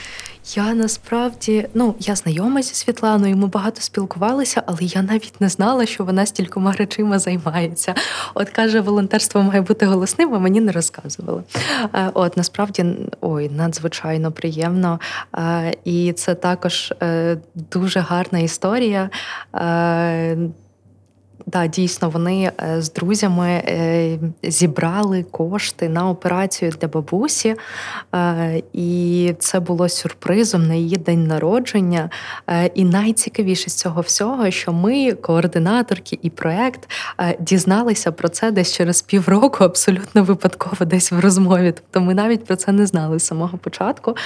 Я насправді ну я знайома зі Світланою, ми багато спілкувалися, але я навіть не знала, що вона стількома речима займається. От каже, волонтерство має бути голосним, а мені не розказували. Е, от насправді ой, надзвичайно приємно. Е, і це також е, дуже гарна історія. Да, дійсно, вони е, з друзями е, зібрали кошти на операцію для бабусі, е, і це було сюрпризом на її день народження. І найцікавіше з цього всього, що ми, координаторки і проект, дізналися про це десь через півроку, абсолютно випадково, десь в розмові. Тобто ми навіть про це не знали з самого початку.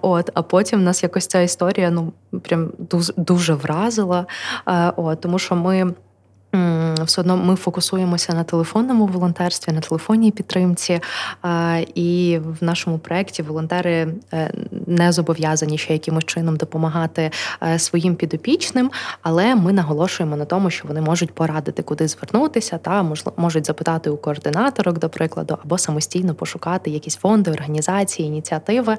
От, А потім в нас якось ця історія ну прям дуже, дуже вразила, от, тому що ми все одно ми фокусуємося на телефонному волонтерстві, на телефонній підтримці. І в нашому проєкті волонтери е, не зобов'язані ще якимось чином допомагати е, своїм підопічним, але ми наголошуємо на тому, що вони можуть порадити, куди звернутися, та можуть запитати у координаторок, до прикладу, або самостійно пошукати якісь фонди, організації, ініціативи.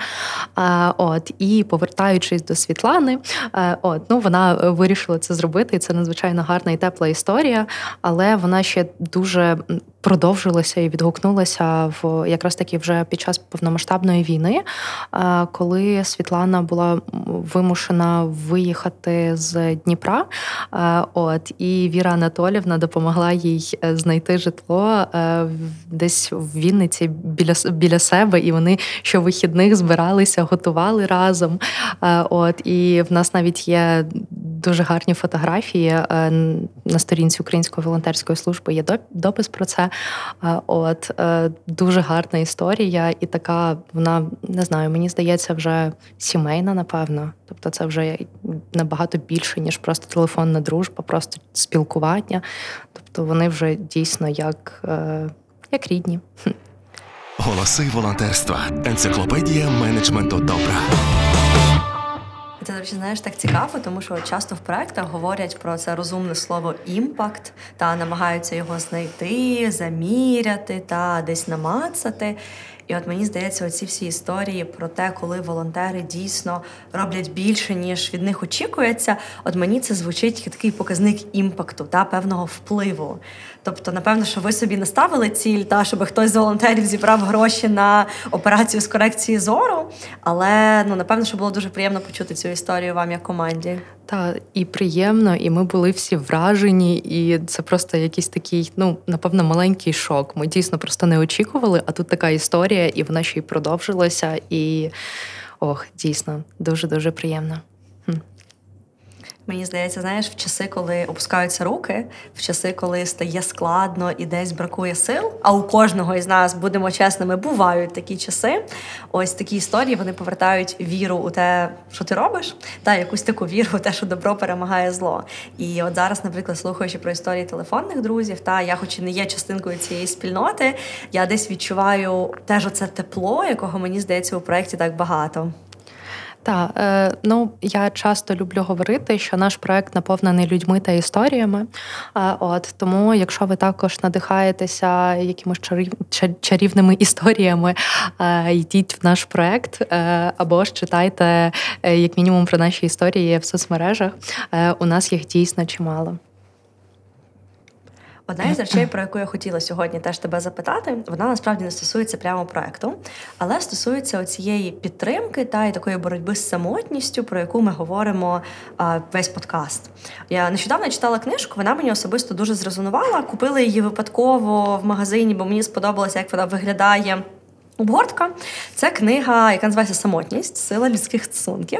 От і повертаючись до Світлани, е, от ну вона вирішила це зробити, і це надзвичайно гарна і тепла історія історія, але вона ще дуже продовжилася і відгукнулася в якраз таки вже під час повномасштабної війни, коли Світлана була вимушена виїхати з Дніпра. От і Віра Анатолівна допомогла їй е, знайти житло е, десь в Вінниці біля біля себе, і вони щовихідних збиралися, готували разом. От і в нас навіть є дуже гарні фотографії е, на сторінці Української волонтерської служби. Є допис про це. Е, от е, дуже гарна історія, і така вона не знаю, мені здається, вже сімейна, напевно. Тобто, це вже набагато більше, ніж просто телефонна дружба, просто спілкування. Тобто вони вже дійсно як, як рідні. Голоси волонтерства. Енциклопедія менеджменту добра. Це, до речі, знаєш, так цікаво, тому що часто в проектах говорять про це розумне слово імпакт та намагаються його знайти, заміряти та десь намацати. І от мені здається, оці всі історії про те, коли волонтери дійсно роблять більше, ніж від них очікується. От мені це звучить як такий показник імпакту та певного впливу. Тобто, напевно, що ви собі наставили ціль, та щоб хтось з волонтерів зібрав гроші на операцію з корекції зору. Але ну напевно, що було дуже приємно почути цю історію вам як команді. Та і приємно, і ми були всі вражені, і це просто якийсь такий, ну напевно, маленький шок. Ми дійсно просто не очікували. А тут така історія, і вона ще й продовжилася. І ох, дійсно дуже дуже приємно. Мені здається, знаєш, в часи, коли опускаються руки, в часи, коли стає складно і десь бракує сил. А у кожного із нас, будемо чесними, бувають такі часи. Ось такі історії вони повертають віру у те, що ти робиш, та якусь таку віру у те, що добро перемагає зло. І от зараз, наприклад, слухаючи про історії телефонних друзів, та я, хоч і не є частинкою цієї спільноти, я десь відчуваю теж оце тепло, якого мені здається у проєкті так багато. Так, е, ну я часто люблю говорити, що наш проект наповнений людьми та історіями. Е, от тому, якщо ви також надихаєтеся якимось чарів, чарівними історіями, е, йдіть в наш проект е, або ж читайте е, як мінімум про наші історії в соцмережах. Е, у нас їх дійсно чимало. Одна із речей, про яку я хотіла сьогодні теж тебе запитати, вона насправді не стосується прямо проекту, але стосується цієї підтримки та й такої боротьби з самотністю, про яку ми говоримо а, весь подкаст. Я нещодавно читала книжку, вона мені особисто дуже зрезонувала. Купила її випадково в магазині, бо мені сподобалося, як вона виглядає Обгортка це книга, яка називається Самотність, сила людських стосунків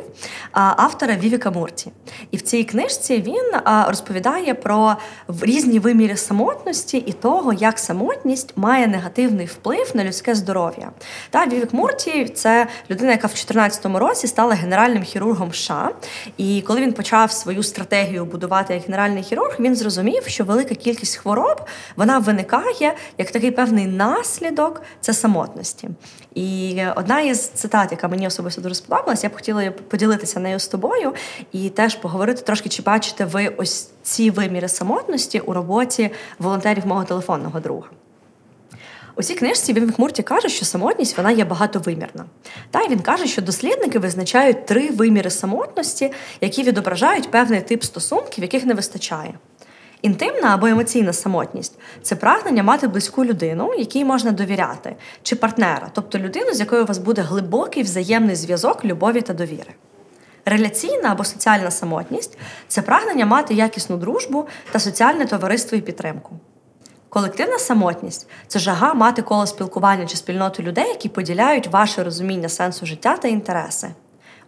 автора Вівіка Мурті. І в цій книжці він розповідає про різні виміри самотності і того, як самотність має негативний вплив на людське здоров'я. Та Вівік Мурті це людина, яка в 2014 році стала генеральним хірургом США. І коли він почав свою стратегію будувати як генеральний хірург, він зрозумів, що велика кількість хвороб вона виникає як такий певний наслідок це самотності. І одна із цитат, яка мені особисто дуже сподобалась, я б хотіла поділитися нею з тобою і теж поговорити трошки, чи бачите ви ось ці виміри самотності у роботі волонтерів мого телефонного друга. У цій книжці він Мурті каже, що самотність вона є багатовимірна. Та й він каже, що дослідники визначають три виміри самотності, які відображають певний тип стосунків, яких не вистачає. Інтимна або емоційна самотність це прагнення мати близьку людину, якій можна довіряти, чи партнера, тобто людину, з якою у вас буде глибокий взаємний зв'язок любові та довіри. Реляційна або соціальна самотність це прагнення мати якісну дружбу та соціальне товариство і підтримку. Колективна самотність це жага мати коло спілкування чи спільноту людей, які поділяють ваше розуміння сенсу життя та інтереси.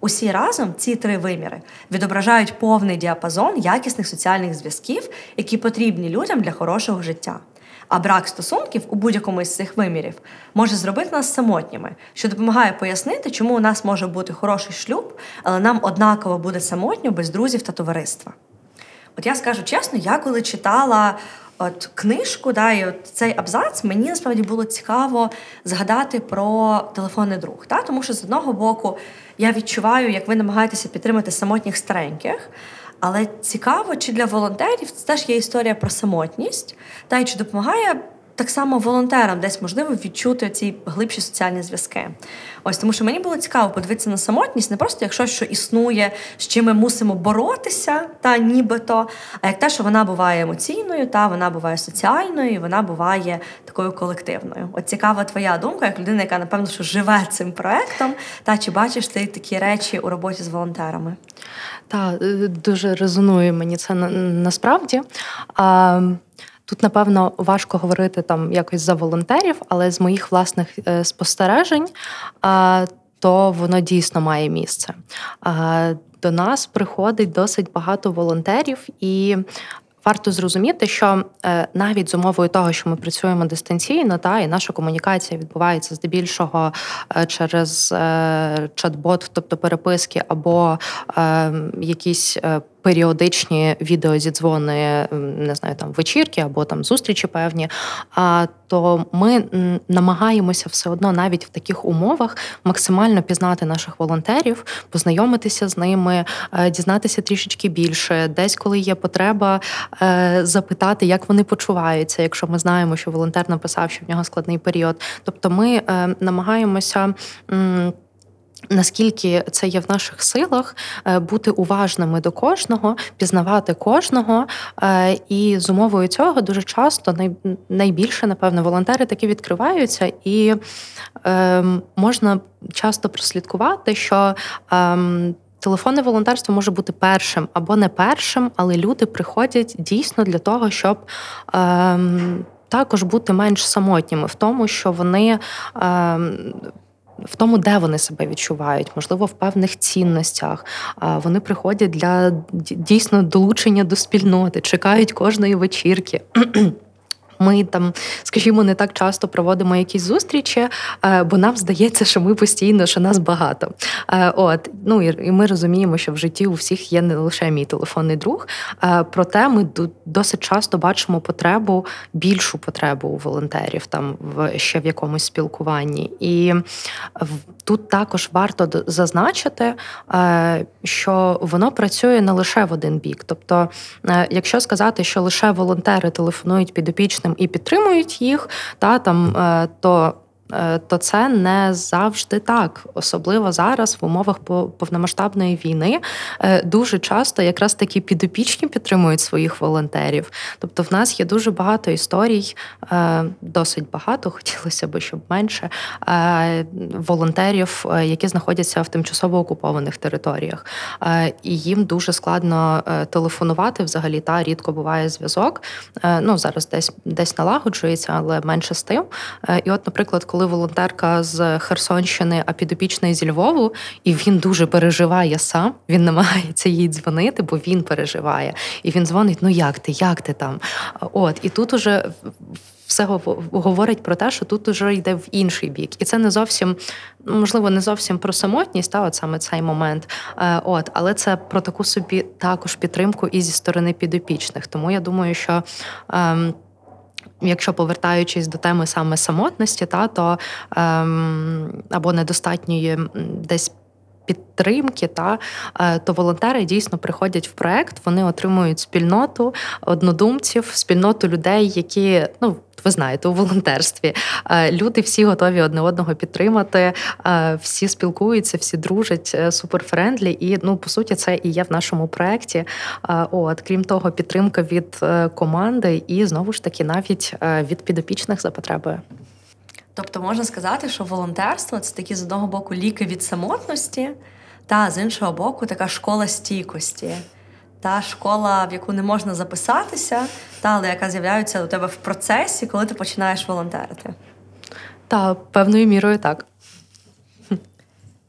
Усі разом ці три виміри відображають повний діапазон якісних соціальних зв'язків, які потрібні людям для хорошого життя. А брак стосунків у будь-якому із цих вимірів може зробити нас самотніми, що допомагає пояснити, чому у нас може бути хороший шлюб, але нам однаково буде самотньо без друзів та товариства. От я скажу чесно, я коли читала от книжку, да, і от цей абзац, мені насправді було цікаво згадати про телефонний друг. Да? Тому що з одного боку я відчуваю, як ви намагаєтеся підтримати самотніх стареньких. Але цікаво, чи для волонтерів це теж є історія про самотність, та й чи допомагає так само волонтерам десь можливо відчути ці глибші соціальні зв'язки. Ось тому, що мені було цікаво подивитися на самотність не просто як щось, що існує, з чим ми мусимо боротися, та нібито, а як те, що вона буває емоційною, та вона буває соціальною, вона буває такою колективною. От цікава твоя думка, як людина, яка напевно що живе цим проектом, та чи бачиш ти такі речі у роботі з волонтерами? Так, е, дуже резонує мені це насправді. А, Тут, напевно, важко говорити там якось за волонтерів, але з моїх власних е, спостережень, то воно дійсно має місце. До нас приходить досить багато волонтерів, і варто зрозуміти, що е, навіть з умовою того, що ми працюємо дистанційно, та і наша комунікація відбувається здебільшого е, через чат-бот, тобто переписки або якісь періодичні відеозідзвони, не знаю, там вечірки або там зустрічі певні. А то ми намагаємося все одно навіть в таких умовах максимально пізнати наших волонтерів, познайомитися з ними, е, дізнатися трішечки більше, десь коли є потреба е, запитати, як вони почуваються, якщо ми знаємо, що волонтер написав, що в нього складний період. Тобто ми е, намагаємося. Наскільки це є в наших силах е, бути уважними до кожного, пізнавати кожного, е, і з умовою цього дуже часто найбільше, напевно, волонтери таки відкриваються, і ем, можна часто прослідкувати, що ем, телефонне волонтерство може бути першим або не першим, але люди приходять дійсно для того, щоб. Ем, також бути менш самотніми в тому, що вони в тому, де вони себе відчувають, можливо, в певних цінностях. Вони приходять для дійсно долучення до спільноти, чекають кожної вечірки. Ми там, скажімо, не так часто проводимо якісь зустрічі, е, бо нам здається, що ми постійно, що нас багато. Е, от ну і ми розуміємо, що в житті у всіх є не лише мій телефонний друг. Е, проте ми досить часто бачимо потребу, більшу потребу у волонтерів там в ще в якомусь спілкуванні. І тут також варто зазначити, що воно працює не лише в один бік. Тобто, якщо сказати, що лише волонтери телефонують підопічним і підтримують їх, та там е, то то це не завжди так, особливо зараз в умовах повномасштабної війни. Е, дуже часто якраз такі підопічні підтримують своїх волонтерів. Тобто, в нас є дуже багато історій, е, досить багато, хотілося б, щоб менше волонтерів, які знаходяться в тимчасово окупованих територіях, і їм дуже складно телефонувати взагалі. Та рідко буває зв'язок. Ну зараз десь десь налагоджується, але менше з тим. І, от, наприклад, коли коли волонтерка з Херсонщини, а підопічний зі Львову, і він дуже переживає сам. Він намагається їй дзвонити, бо він переживає. І він дзвонить: ну як ти, як ти там? От і тут уже все говорить про те, що тут уже йде в інший бік, і це не зовсім можливо не зовсім про самотність, та от саме цей момент. Е, от, але це про таку собі також підтримку і зі сторони підопічних. Тому я думаю, що. Ем, Якщо повертаючись до теми саме самотності, та то ем, або недостатньої десь підтримки, та е, то волонтери дійсно приходять в проект, вони отримують спільноту однодумців, спільноту людей, які ну. Ви знаєте, у волонтерстві е, люди всі готові одне одного підтримати, е, всі спілкуються, всі дружать супер friendly. І ну по суті, це і є в нашому проєкті. От крім того, підтримка від команди, і знову ж таки навіть від підопічних за потребою. Тобто можна сказати, що волонтерство це такі з одного боку ліки від самотності, та з іншого боку, така школа стійкості, та школа, в яку не можна записатися, та але яка з'являється у тебе в процесі, коли ти починаєш волонтерити. Та певною мірою так.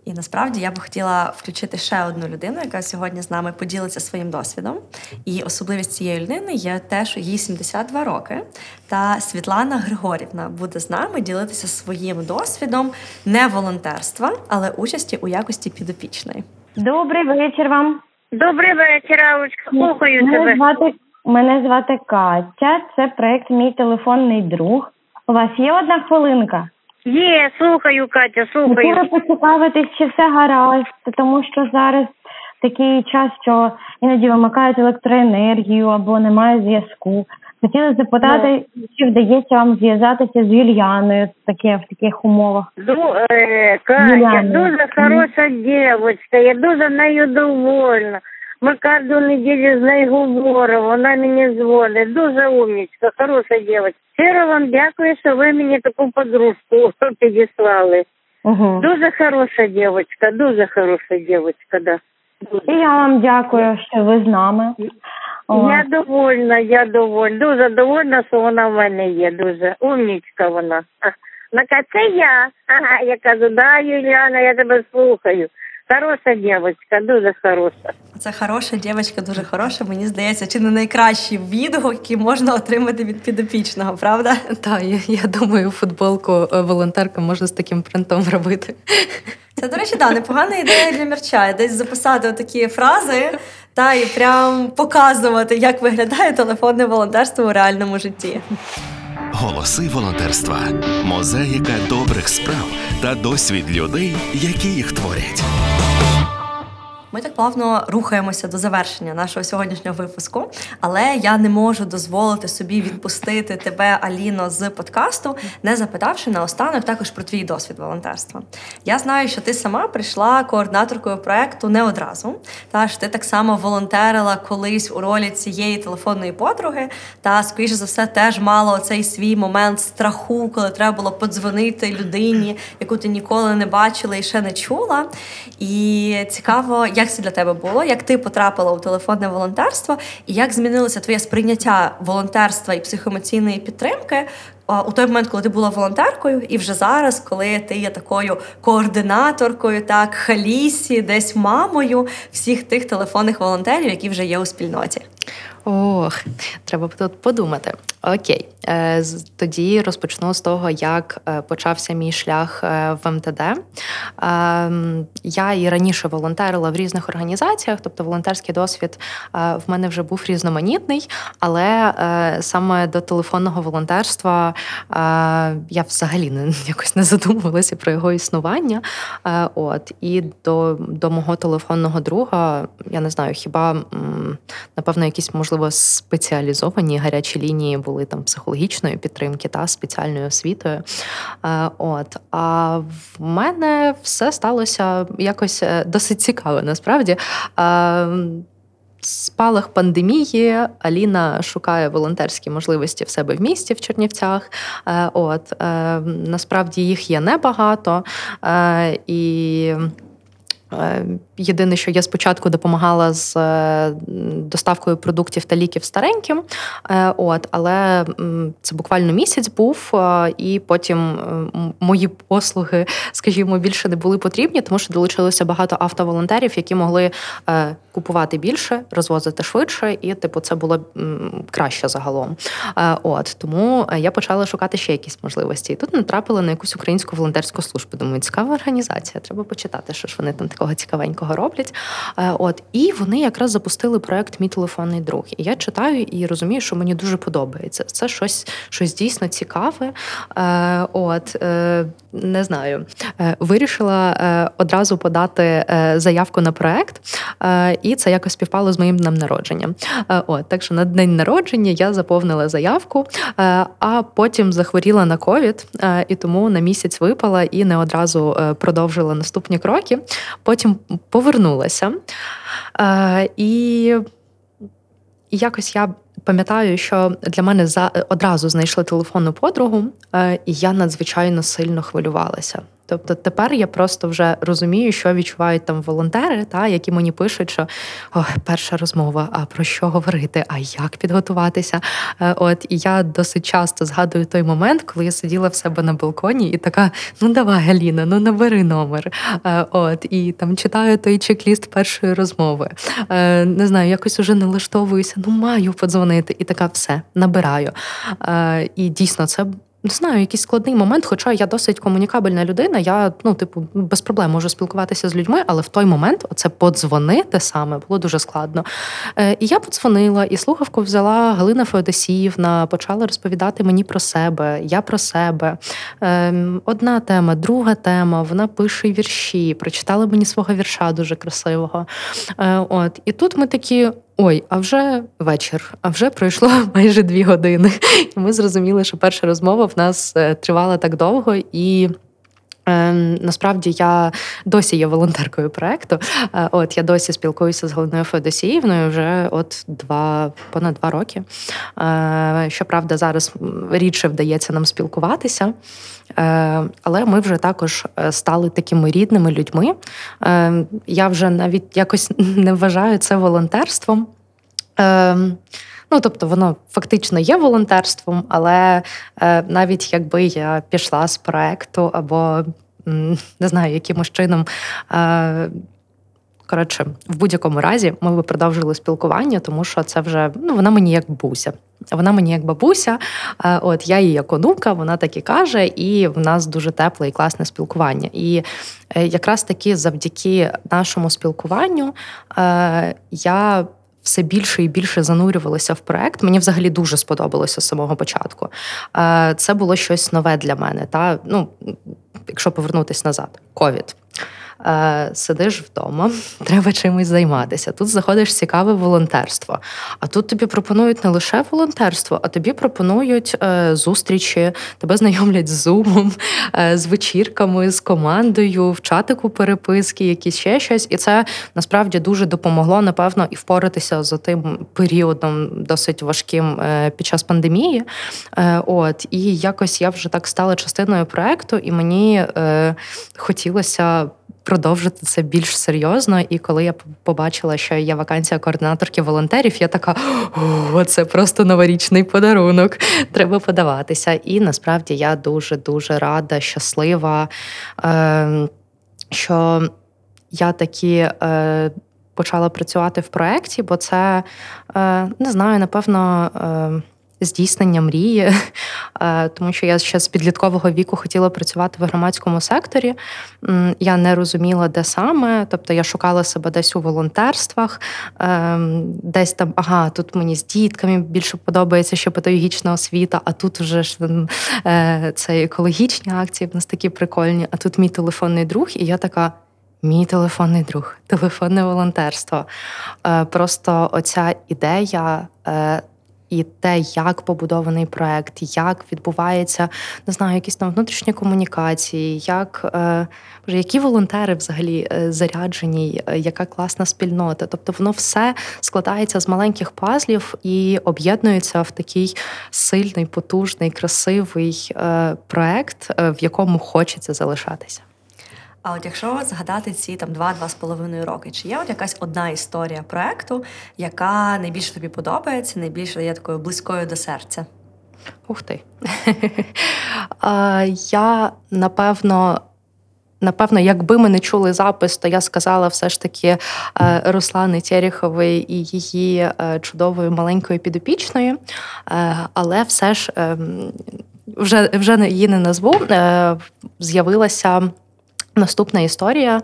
І насправді я би хотіла включити ще одну людину, яка сьогодні з нами поділиться своїм досвідом. І особливість цієї людини є те, що їй 72 роки. Та Світлана Григорівна буде з нами ділитися своїм досвідом не волонтерства, але участі у якості підопічної. Добрий вечір вам. Добрий вечір, Алочка. Слухаю мене тебе. Звати, мене звати Катя. Це проект Мій телефонний друг. У вас є одна хвилинка? Є, слухаю, Катя, слухаю. Хотіла поцікавитись, чи все гаразд, тому що зараз такий час, що іноді вимикають електроенергію або немає зв'язку. Хотіла запитати, ну. чи вдається вам зв'язатися з Юліаною таке в таких умовах? Ду, е, Катя, дуже хороша дівчинка, я дуже нею довольна. Ми кожну неділю з нею говоримо, вона мені дзвонить. Дуже умнічка, хороша дівчинка. Щиро вам дякую, що ви мені таку подружку підіслали. Угу. Дуже хороша дівчинка, дуже хороша дівчинка, да. І я вам дякую, що ви з нами. О. Я довольна, я довольна. Дуже довольна, що вона в мене є. Дуже умнічка вона. На це я. Ага, я кажу, да, Юліана, я тебе слухаю. Хороша дівчинка, дуже хороша. Це хороша дівчинка, дуже хороша. Мені здається, чи не найкращий відгук, який можна отримати від підопічного, правда? Так, я, я думаю, футболку е, волонтерка можна з таким принтом робити. Це, до речі, да, непогана ідея для мерча. Десь записати такі фрази та і прям показувати, як виглядає телефонне волонтерство у реальному житті. Голоси волонтерства, мозаїка добрих справ та досвід людей, які їх творять. Ми так плавно рухаємося до завершення нашого сьогоднішнього випуску, але я не можу дозволити собі відпустити тебе, Аліно, з подкасту, не запитавши наостанок також про твій досвід волонтерства. Я знаю, що ти сама прийшла координаторкою проекту не одразу. Та ж ти так само волонтерила колись у ролі цієї телефонної подруги, та скоріше за все теж мала оцей свій момент страху, коли треба було подзвонити людині, яку ти ніколи не бачила і ще не чула. І цікаво, як це для тебе було, як ти потрапила у телефонне волонтерство, і як змінилося твоє сприйняття волонтерства і психоемоційної підтримки у той момент, коли ти була волонтеркою, і вже зараз, коли ти є такою координаторкою, так халісі, десь мамою всіх тих телефонних волонтерів, які вже є у спільноті. Ох, треба тут подумати. Окей, е, тоді розпочну з того, як е, почався мій шлях е, в МТД. Ем, я і раніше волонтерила в різних організаціях, тобто волонтерський досвід в мене вже був різноманітний, але саме до телефонного волонтерства я взагалі не якось не задумувалася про його існування. От і до, до мого телефонного друга я не знаю, хіба напевно якісь можливо спеціалізовані гарячі лінії були там психологічної підтримки та спеціальною освітою. Е, от а в мене все сталося якось е, досить цікаво, насправді. Е, спалах пандемії Аліна шукає волонтерські можливості в себе в місті в Чернівцях. От насправді їх є небагато і. Єдине, що я спочатку допомагала з доставкою продуктів та ліків стареньким. От, але це буквально місяць був, і потім мої послуги, скажімо, більше не були потрібні, тому що долучилося багато автоволонтерів, які могли купувати більше, розвозити швидше, і типу це було краще загалом. От тому я почала шукати ще якісь можливості. І тут натрапила на якусь українську волонтерську службу. Думаю, цікава організація. Треба почитати, що ж вони там такого цікавенького роблять. От і вони якраз запустили проект Мій телефонний друг. І я читаю і розумію, що мені дуже подобається. Це щось щось дійсно цікаве. От е, не знаю, е, вирішила е, одразу подати заявку на проект, і це якось співпало з моїм днем народження. От так що на день народження я заповнила заявку, а потім захворіла на ковід, і тому на місяць випала і не одразу продовжила наступні кроки. Потім повернулася. І і якось я пам'ятаю, що для мене за одразу знайшли телефонну подругу, і я надзвичайно сильно хвилювалася. Тобто тепер я просто вже розумію, що відчувають там волонтери, та які мені пишуть, що о, перша розмова, а про що говорити, а як підготуватися. Е, от і я досить часто згадую той момент, коли я сиділа в себе на балконі і така: ну давай, Галіна, ну набери номер. Е, от і там читаю той чек-ліст першої розмови. Е, не знаю, якось уже налаштовуюся, ну маю подзвонити, і така все набираю. І дійсно це не знаю, якийсь складний момент, хоча я досить комунікабельна людина, я ну, типу, без проблем можу спілкуватися з людьми, але в той момент оце подзвонити саме було дуже складно. Е, І я подзвонила, і слухавку взяла Галина Феодосіївна, почала розповідати мені про себе, я про себе. Е, Одна тема, друга тема, вона пише вірші, прочитала мені свого вірша дуже красивого. Е, От, І тут ми такі. Ой, а вже вечір, а вже пройшло майже дві години. І ми зрозуміли, що перша розмова в нас е, тривала так довго і. Е, насправді я досі є волонтеркою проекту. Е, от я досі спілкуюся з Галиною Федосіївною вже от два понад два роки. Щоправда, зараз рідше вдається нам спілкуватися, але ми вже також стали такими рідними людьми. Я вже навіть якось не вважаю це волонтерством. Ну, тобто, воно фактично є волонтерством, але е, навіть якби я пішла з проекту або не знаю, якимось чином. Е, коротше, в будь-якому разі ми би продовжили спілкування, тому що це вже ну, вона мені як буся. Вона мені як бабуся, е, от я її як онука, вона так і каже, і в нас дуже тепле і класне спілкування. І якраз таки завдяки нашому спілкуванню я все більше і більше занурювалася в проект. Мені взагалі дуже сподобалося з самого початку. Е, це було щось нове для мене. Та ну, якщо повернутися назад, ковід. Е, сидиш вдома, треба чимось займатися. Тут заходиш цікаве волонтерство. А тут тобі пропонують не лише волонтерство, а тобі пропонують е, зустрічі, тебе знайомлять з зумом, е, з вечірками, з командою, в чатику переписки, якісь ще щось. І це насправді дуже допомогло, напевно, і впоратися з тим періодом досить важким під час пандемії. От і якось я вже так стала частиною проекту, і мені хотілося продовжити це більш серйозно. І коли я побачила, що є вакансія координаторки волонтерів, я така: о, це просто новорічний подарунок. Треба подаватися. І насправді я дуже дуже рада, щаслива, е, що я такі. Е, Почала працювати в проєкті, бо це е, не знаю, напевно, е, здійснення мрії, е, тому що я ще з підліткового віку хотіла працювати в громадському секторі. Я не розуміла, де саме. Тобто я шукала себе десь у волонтерствах, е, десь там, ага, тут мені з дітками більше подобається ще педагогічна освіта, а тут вже ж е, це екологічні акції, в нас такі прикольні, а тут мій телефонний друг, і я така. Мій телефонний друг, телефонне волонтерство. Просто оця ідея і те, як побудований проект, як відбувається, не знаю, якісь там внутрішні комунікації, як е, які волонтери взагалі е, заряджені, е, яка класна спільнота. Тобто воно все складається з маленьких пазлів і об'єднується в такий сильний, потужний, красивий проект, в якому хочеться залишатися. А от якщо згадати ці там два-два з половиною роки, чи є от якась одна історія проекту, яка найбільше тобі подобається, найбільше є такою близькою до серця? Ух ти. Я напевно. Напевно, якби ми не чули запис, то я сказала все ж таки е, Руслани Терехової і її е, чудової маленької підопічної. Е, але все ж ем, вже вже її не назву. З'явилася Наступна історія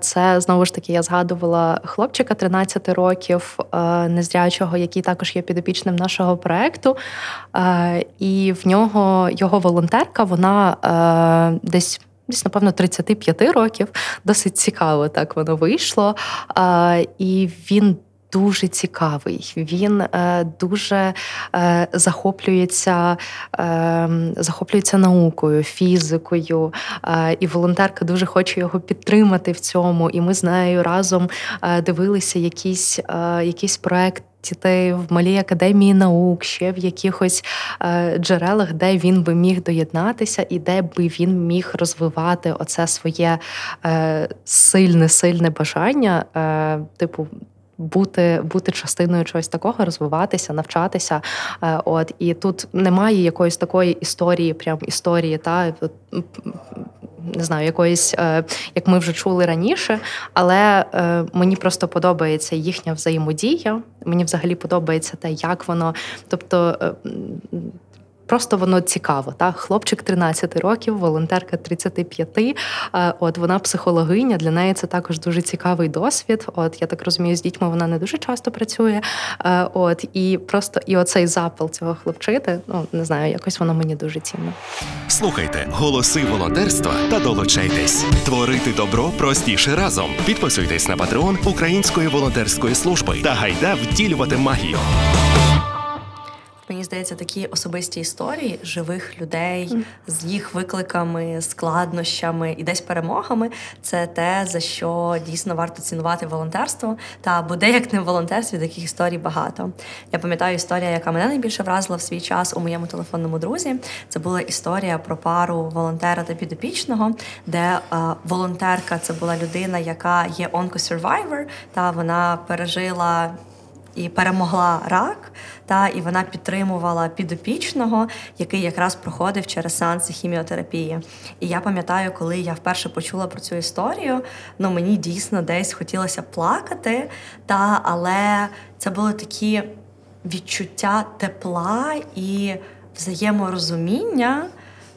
це знову ж таки я згадувала хлопчика 13 років, незрячого, який також є підопічним нашого проекту. І в нього його волонтерка, вона десь. Десь, напевно, 35 років, досить цікаво так воно вийшло. І він дуже цікавий. Він е, дуже е, захоплюється е, захоплюється наукою, фізикою, е, і волонтерка дуже хоче його підтримати в цьому. І ми з нею разом е, дивилися якийсь, е, якийсь проект. Дітей в малій академії наук, ще в якихось е, джерелах, де він би міг доєднатися, і де би він міг розвивати оце своє е, сильне, сильне бажання, е, типу бути бути частиною чогось такого, розвиватися, навчатися. Е, от і тут немає якоїсь такої історії, прям історії, та не знаю, якоїсь, е, як ми вже чули раніше, але е, мені просто подобається їхня взаємодія. Мені взагалі подобається те, як воно, тобто Просто воно цікаво. Та хлопчик 13 років, волонтерка 35. Е, от вона психологиня. Для неї це також дуже цікавий досвід. От я так розумію, з дітьми вона не дуже часто працює. Е, от і просто і оцей запал цього хлопчити. Ну не знаю, якось воно мені дуже цінно. Слухайте голоси волонтерства та долучайтесь. Творити добро простіше разом. Підписуйтесь на патреон Української волонтерської служби та гайда втілювати магію. Мені здається, такі особисті історії живих людей mm. з їх викликами, складнощами і десь перемогами це те, за що дійсно варто цінувати волонтерство. Та буде як не в волонтерстві, таких історій багато. Я пам'ятаю історія, яка мене найбільше вразила в свій час у моєму телефонному друзі. Це була історія про пару волонтера та підопічного, де а, волонтерка це була людина, яка є онкосервайвер, та вона пережила і перемогла рак, та і вона підтримувала підопічного, який якраз проходив через сеанси хіміотерапії. І я пам'ятаю, коли я вперше почула про цю історію, ну мені дійсно десь хотілося плакати, та але це були такі відчуття тепла і взаєморозуміння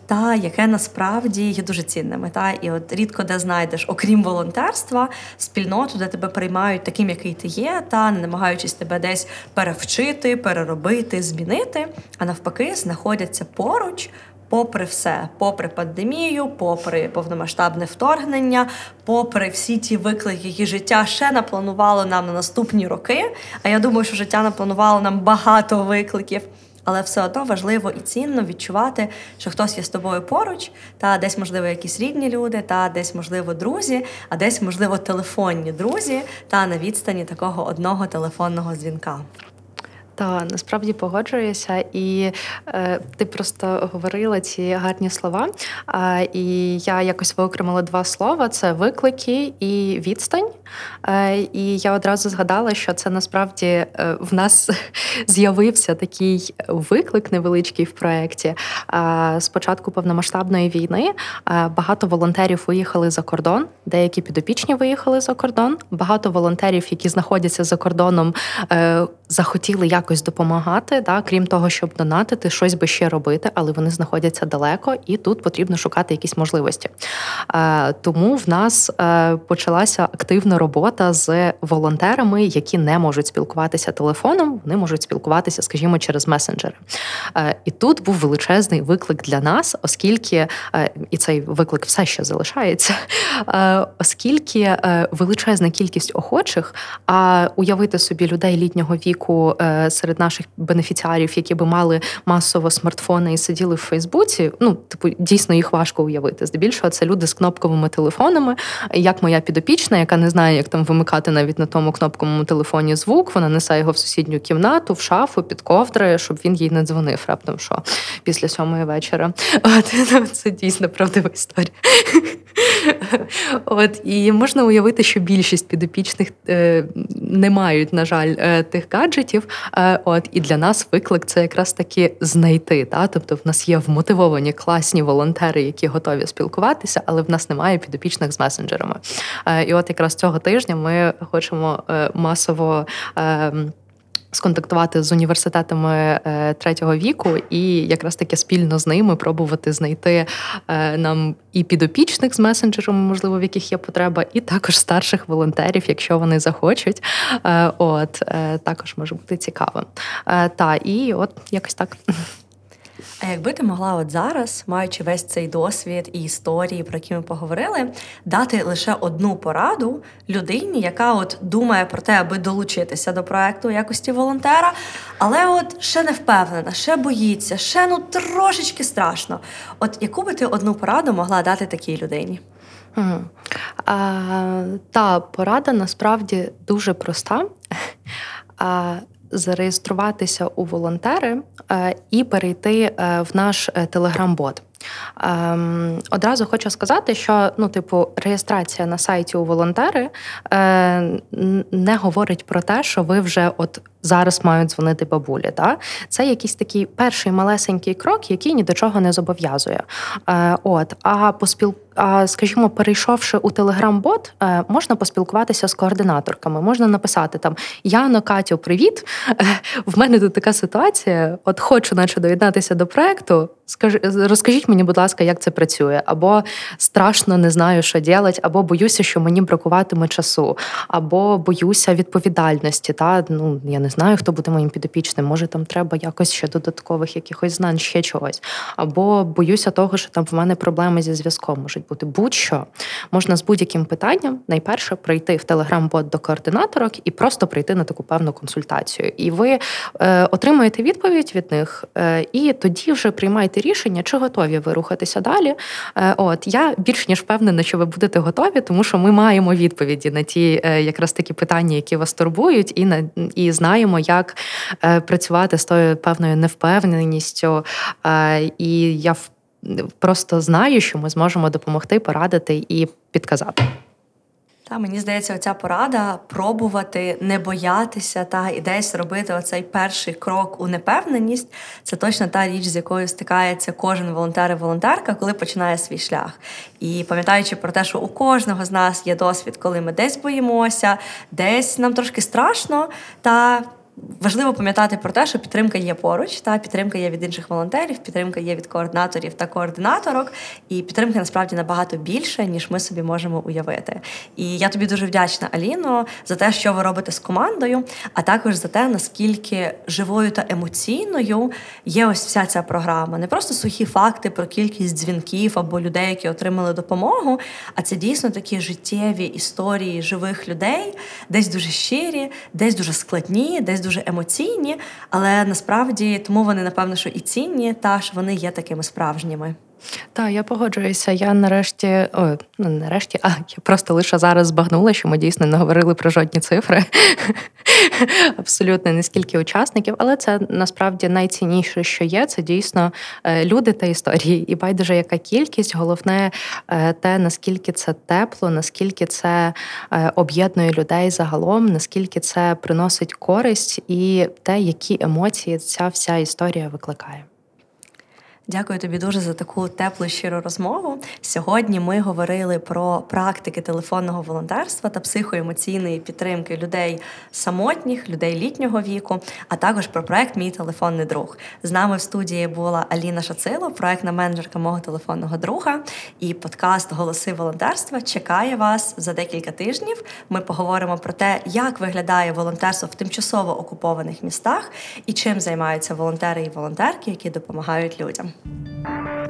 та яке насправді є дуже цінними. Та і от рідко де знайдеш, окрім волонтерства, спільноту, де тебе приймають таким, який ти є, та не намагаючись тебе десь перевчити, переробити, змінити, а навпаки, знаходяться поруч. Попри все, попри пандемію, попри повномасштабне вторгнення, попри всі ті виклики, які життя ще напланувало нам на наступні роки. А я думаю, що життя напланувало нам багато викликів але все одно важливо і цінно відчувати, що хтось є з тобою поруч, та десь, можливо, якісь рідні люди, та десь, можливо, друзі, а десь, можливо, телефонні друзі, та на відстані такого одного телефонного дзвінка. Та насправді погоджуюся, і е, ти просто говорила ці гарні слова. Е, і я якось виокремила два слова: це виклики і відстань. Е, і я одразу згадала, що це насправді е, в нас з'явився такий виклик невеличкий в проєкті. Е, з початку повномасштабної війни е, багато волонтерів виїхали за кордон, деякі підопічні виїхали за кордон. Багато волонтерів, які знаходяться за кордоном, захотіли як якось допомагати, да, крім того, щоб донатити, щось би ще робити, але вони знаходяться далеко, і тут потрібно шукати якісь можливості. Е, тому в нас е, почалася активна робота з волонтерами, які не можуть спілкуватися телефоном, вони можуть спілкуватися, скажімо, через месенджери. Е, і тут був величезний виклик для нас, оскільки і цей виклик все ще залишається, оскільки величезна кількість охочих, а уявити собі людей літнього віку серед наших бенефіціарів, які би мали масово смартфони і сиділи в Фейсбуці. Ну, типу, дійсно їх важко уявити. Здебільшого це люди з кнопковими телефонами. Як моя підопічна, яка не знає, як там вимикати навіть на тому кнопковому телефоні звук, вона несе його в сусідню кімнату, в шафу, під ковдри, щоб він їй не дзвонив раптом, що після сьомої вечора. От, ну, Це дійсно правдива історія. От І можна уявити, що більшість підопічних е, не мають, на жаль, е, тих гаджетів. Е, от І для нас виклик це якраз таки знайти. Та? Тобто в нас є вмотивовані класні волонтери, які готові спілкуватися, але в нас немає підопічних з месенджерами. І от якраз цього тижня ми хочемо масово. Сконтактувати з університетами е, третього віку, і якраз таки спільно з ними пробувати знайти е, нам і підопічних з месенджером, можливо, в яких є потреба, і також старших волонтерів, якщо вони захочуть. Е, от також може бути цікавим. Та і от якось так. А якби ти могла от зараз, маючи весь цей досвід і історії, про які ми поговорили, дати лише одну пораду людині, яка от думає про те, аби долучитися до проекту якості волонтера, але от ще не впевнена, ще боїться, ще ну трошечки страшно. От яку би ти одну пораду могла дати такій людині? Угу. А, Та порада насправді дуже проста. А, Зареєструватися у волонтери е, і перейти е, в наш е, телеграм-бот. Ем, Одразу хочу сказати, що ну, типу, реєстрація на сайті у волонтери е, не говорить про те, що ви вже от зараз мають дзвонити бабулі. Та? Це якийсь такий перший малесенький крок, який ні до чого не зобов'язує. Е, от, А поспіл... а, скажімо, перейшовши у телеграм-бот, е, можна поспілкуватися з координаторками, можна написати там Яно, Катю, привіт! В мене тут така ситуація. От хочу, наче доєднатися до проекту. Скажи, розкажіть мені, будь ласка, як це працює, або страшно не знаю, що робити, або боюся, що мені бракуватиме часу, або боюся відповідальності. Та ну я не знаю, хто буде моїм підопічним. Може, там треба якось ще додаткових якихось знань, ще чогось. Або боюся того, що там в мене проблеми зі зв'язком можуть бути. Будь-що можна з будь-яким питанням найперше прийти в телеграм-бот до координаторок і просто прийти на таку певну консультацію. І ви е, отримуєте відповідь від них, е, і тоді вже приймаєте рішення, чи готові ви рухатися далі. Е, от я більш ніж впевнена, що ви будете готові, тому що ми маємо відповіді на ті е, якраз такі питання, які вас турбують, і на і знаємо, як е, працювати з тою певною невпевненістю. І я просто знаю, що ми зможемо допомогти, порадити і підказати. Та мені здається, оця порада пробувати не боятися та і десь робити оцей перший крок у непевненість. Це точно та річ, з якою стикається кожен волонтер і волонтерка, коли починає свій шлях. І пам'ятаючи про те, що у кожного з нас є досвід, коли ми десь боїмося, десь нам трошки страшно, та Важливо пам'ятати про те, що підтримка є поруч, та підтримка є від інших волонтерів, підтримка є від координаторів та координаторок, і підтримка насправді набагато більше, ніж ми собі можемо уявити. І я тобі дуже вдячна, Аліно, за те, що ви робите з командою, а також за те, наскільки живою та емоційною є ось вся ця програма. Не просто сухі факти про кількість дзвінків або людей, які отримали допомогу, а це дійсно такі життєві історії живих людей, десь дуже щирі, десь дуже складні, десь дуже дуже емоційні, але насправді тому вони, напевно, що і цінні, та що вони є такими справжніми. Так, я погоджуюся. Я нарешті, о, ну нарешті, а я просто лише зараз збагнула, що ми дійсно не говорили про жодні цифри. Абсолютно не скільки учасників, але це насправді найцінніше, що є. Це дійсно е, люди та історії. І байдуже, яка кількість, головне е, те, наскільки це тепло, наскільки це е, об'єднує людей загалом, наскільки це приносить користь і те, які емоції ця вся історія викликає. Дякую тобі дуже за таку теплу щиру розмову. Сьогодні ми говорили про практики телефонного волонтерства та психоемоційної підтримки людей самотніх, людей літнього віку, а також про проект Мій телефонний друг. З нами в студії була Аліна Шацило, проектна менеджерка мого телефонного друга. І подкаст Голоси волонтерства чекає вас за декілька тижнів. Ми поговоримо про те, як виглядає волонтерство в тимчасово окупованих містах і чим займаються волонтери і волонтерки, які допомагають людям. Música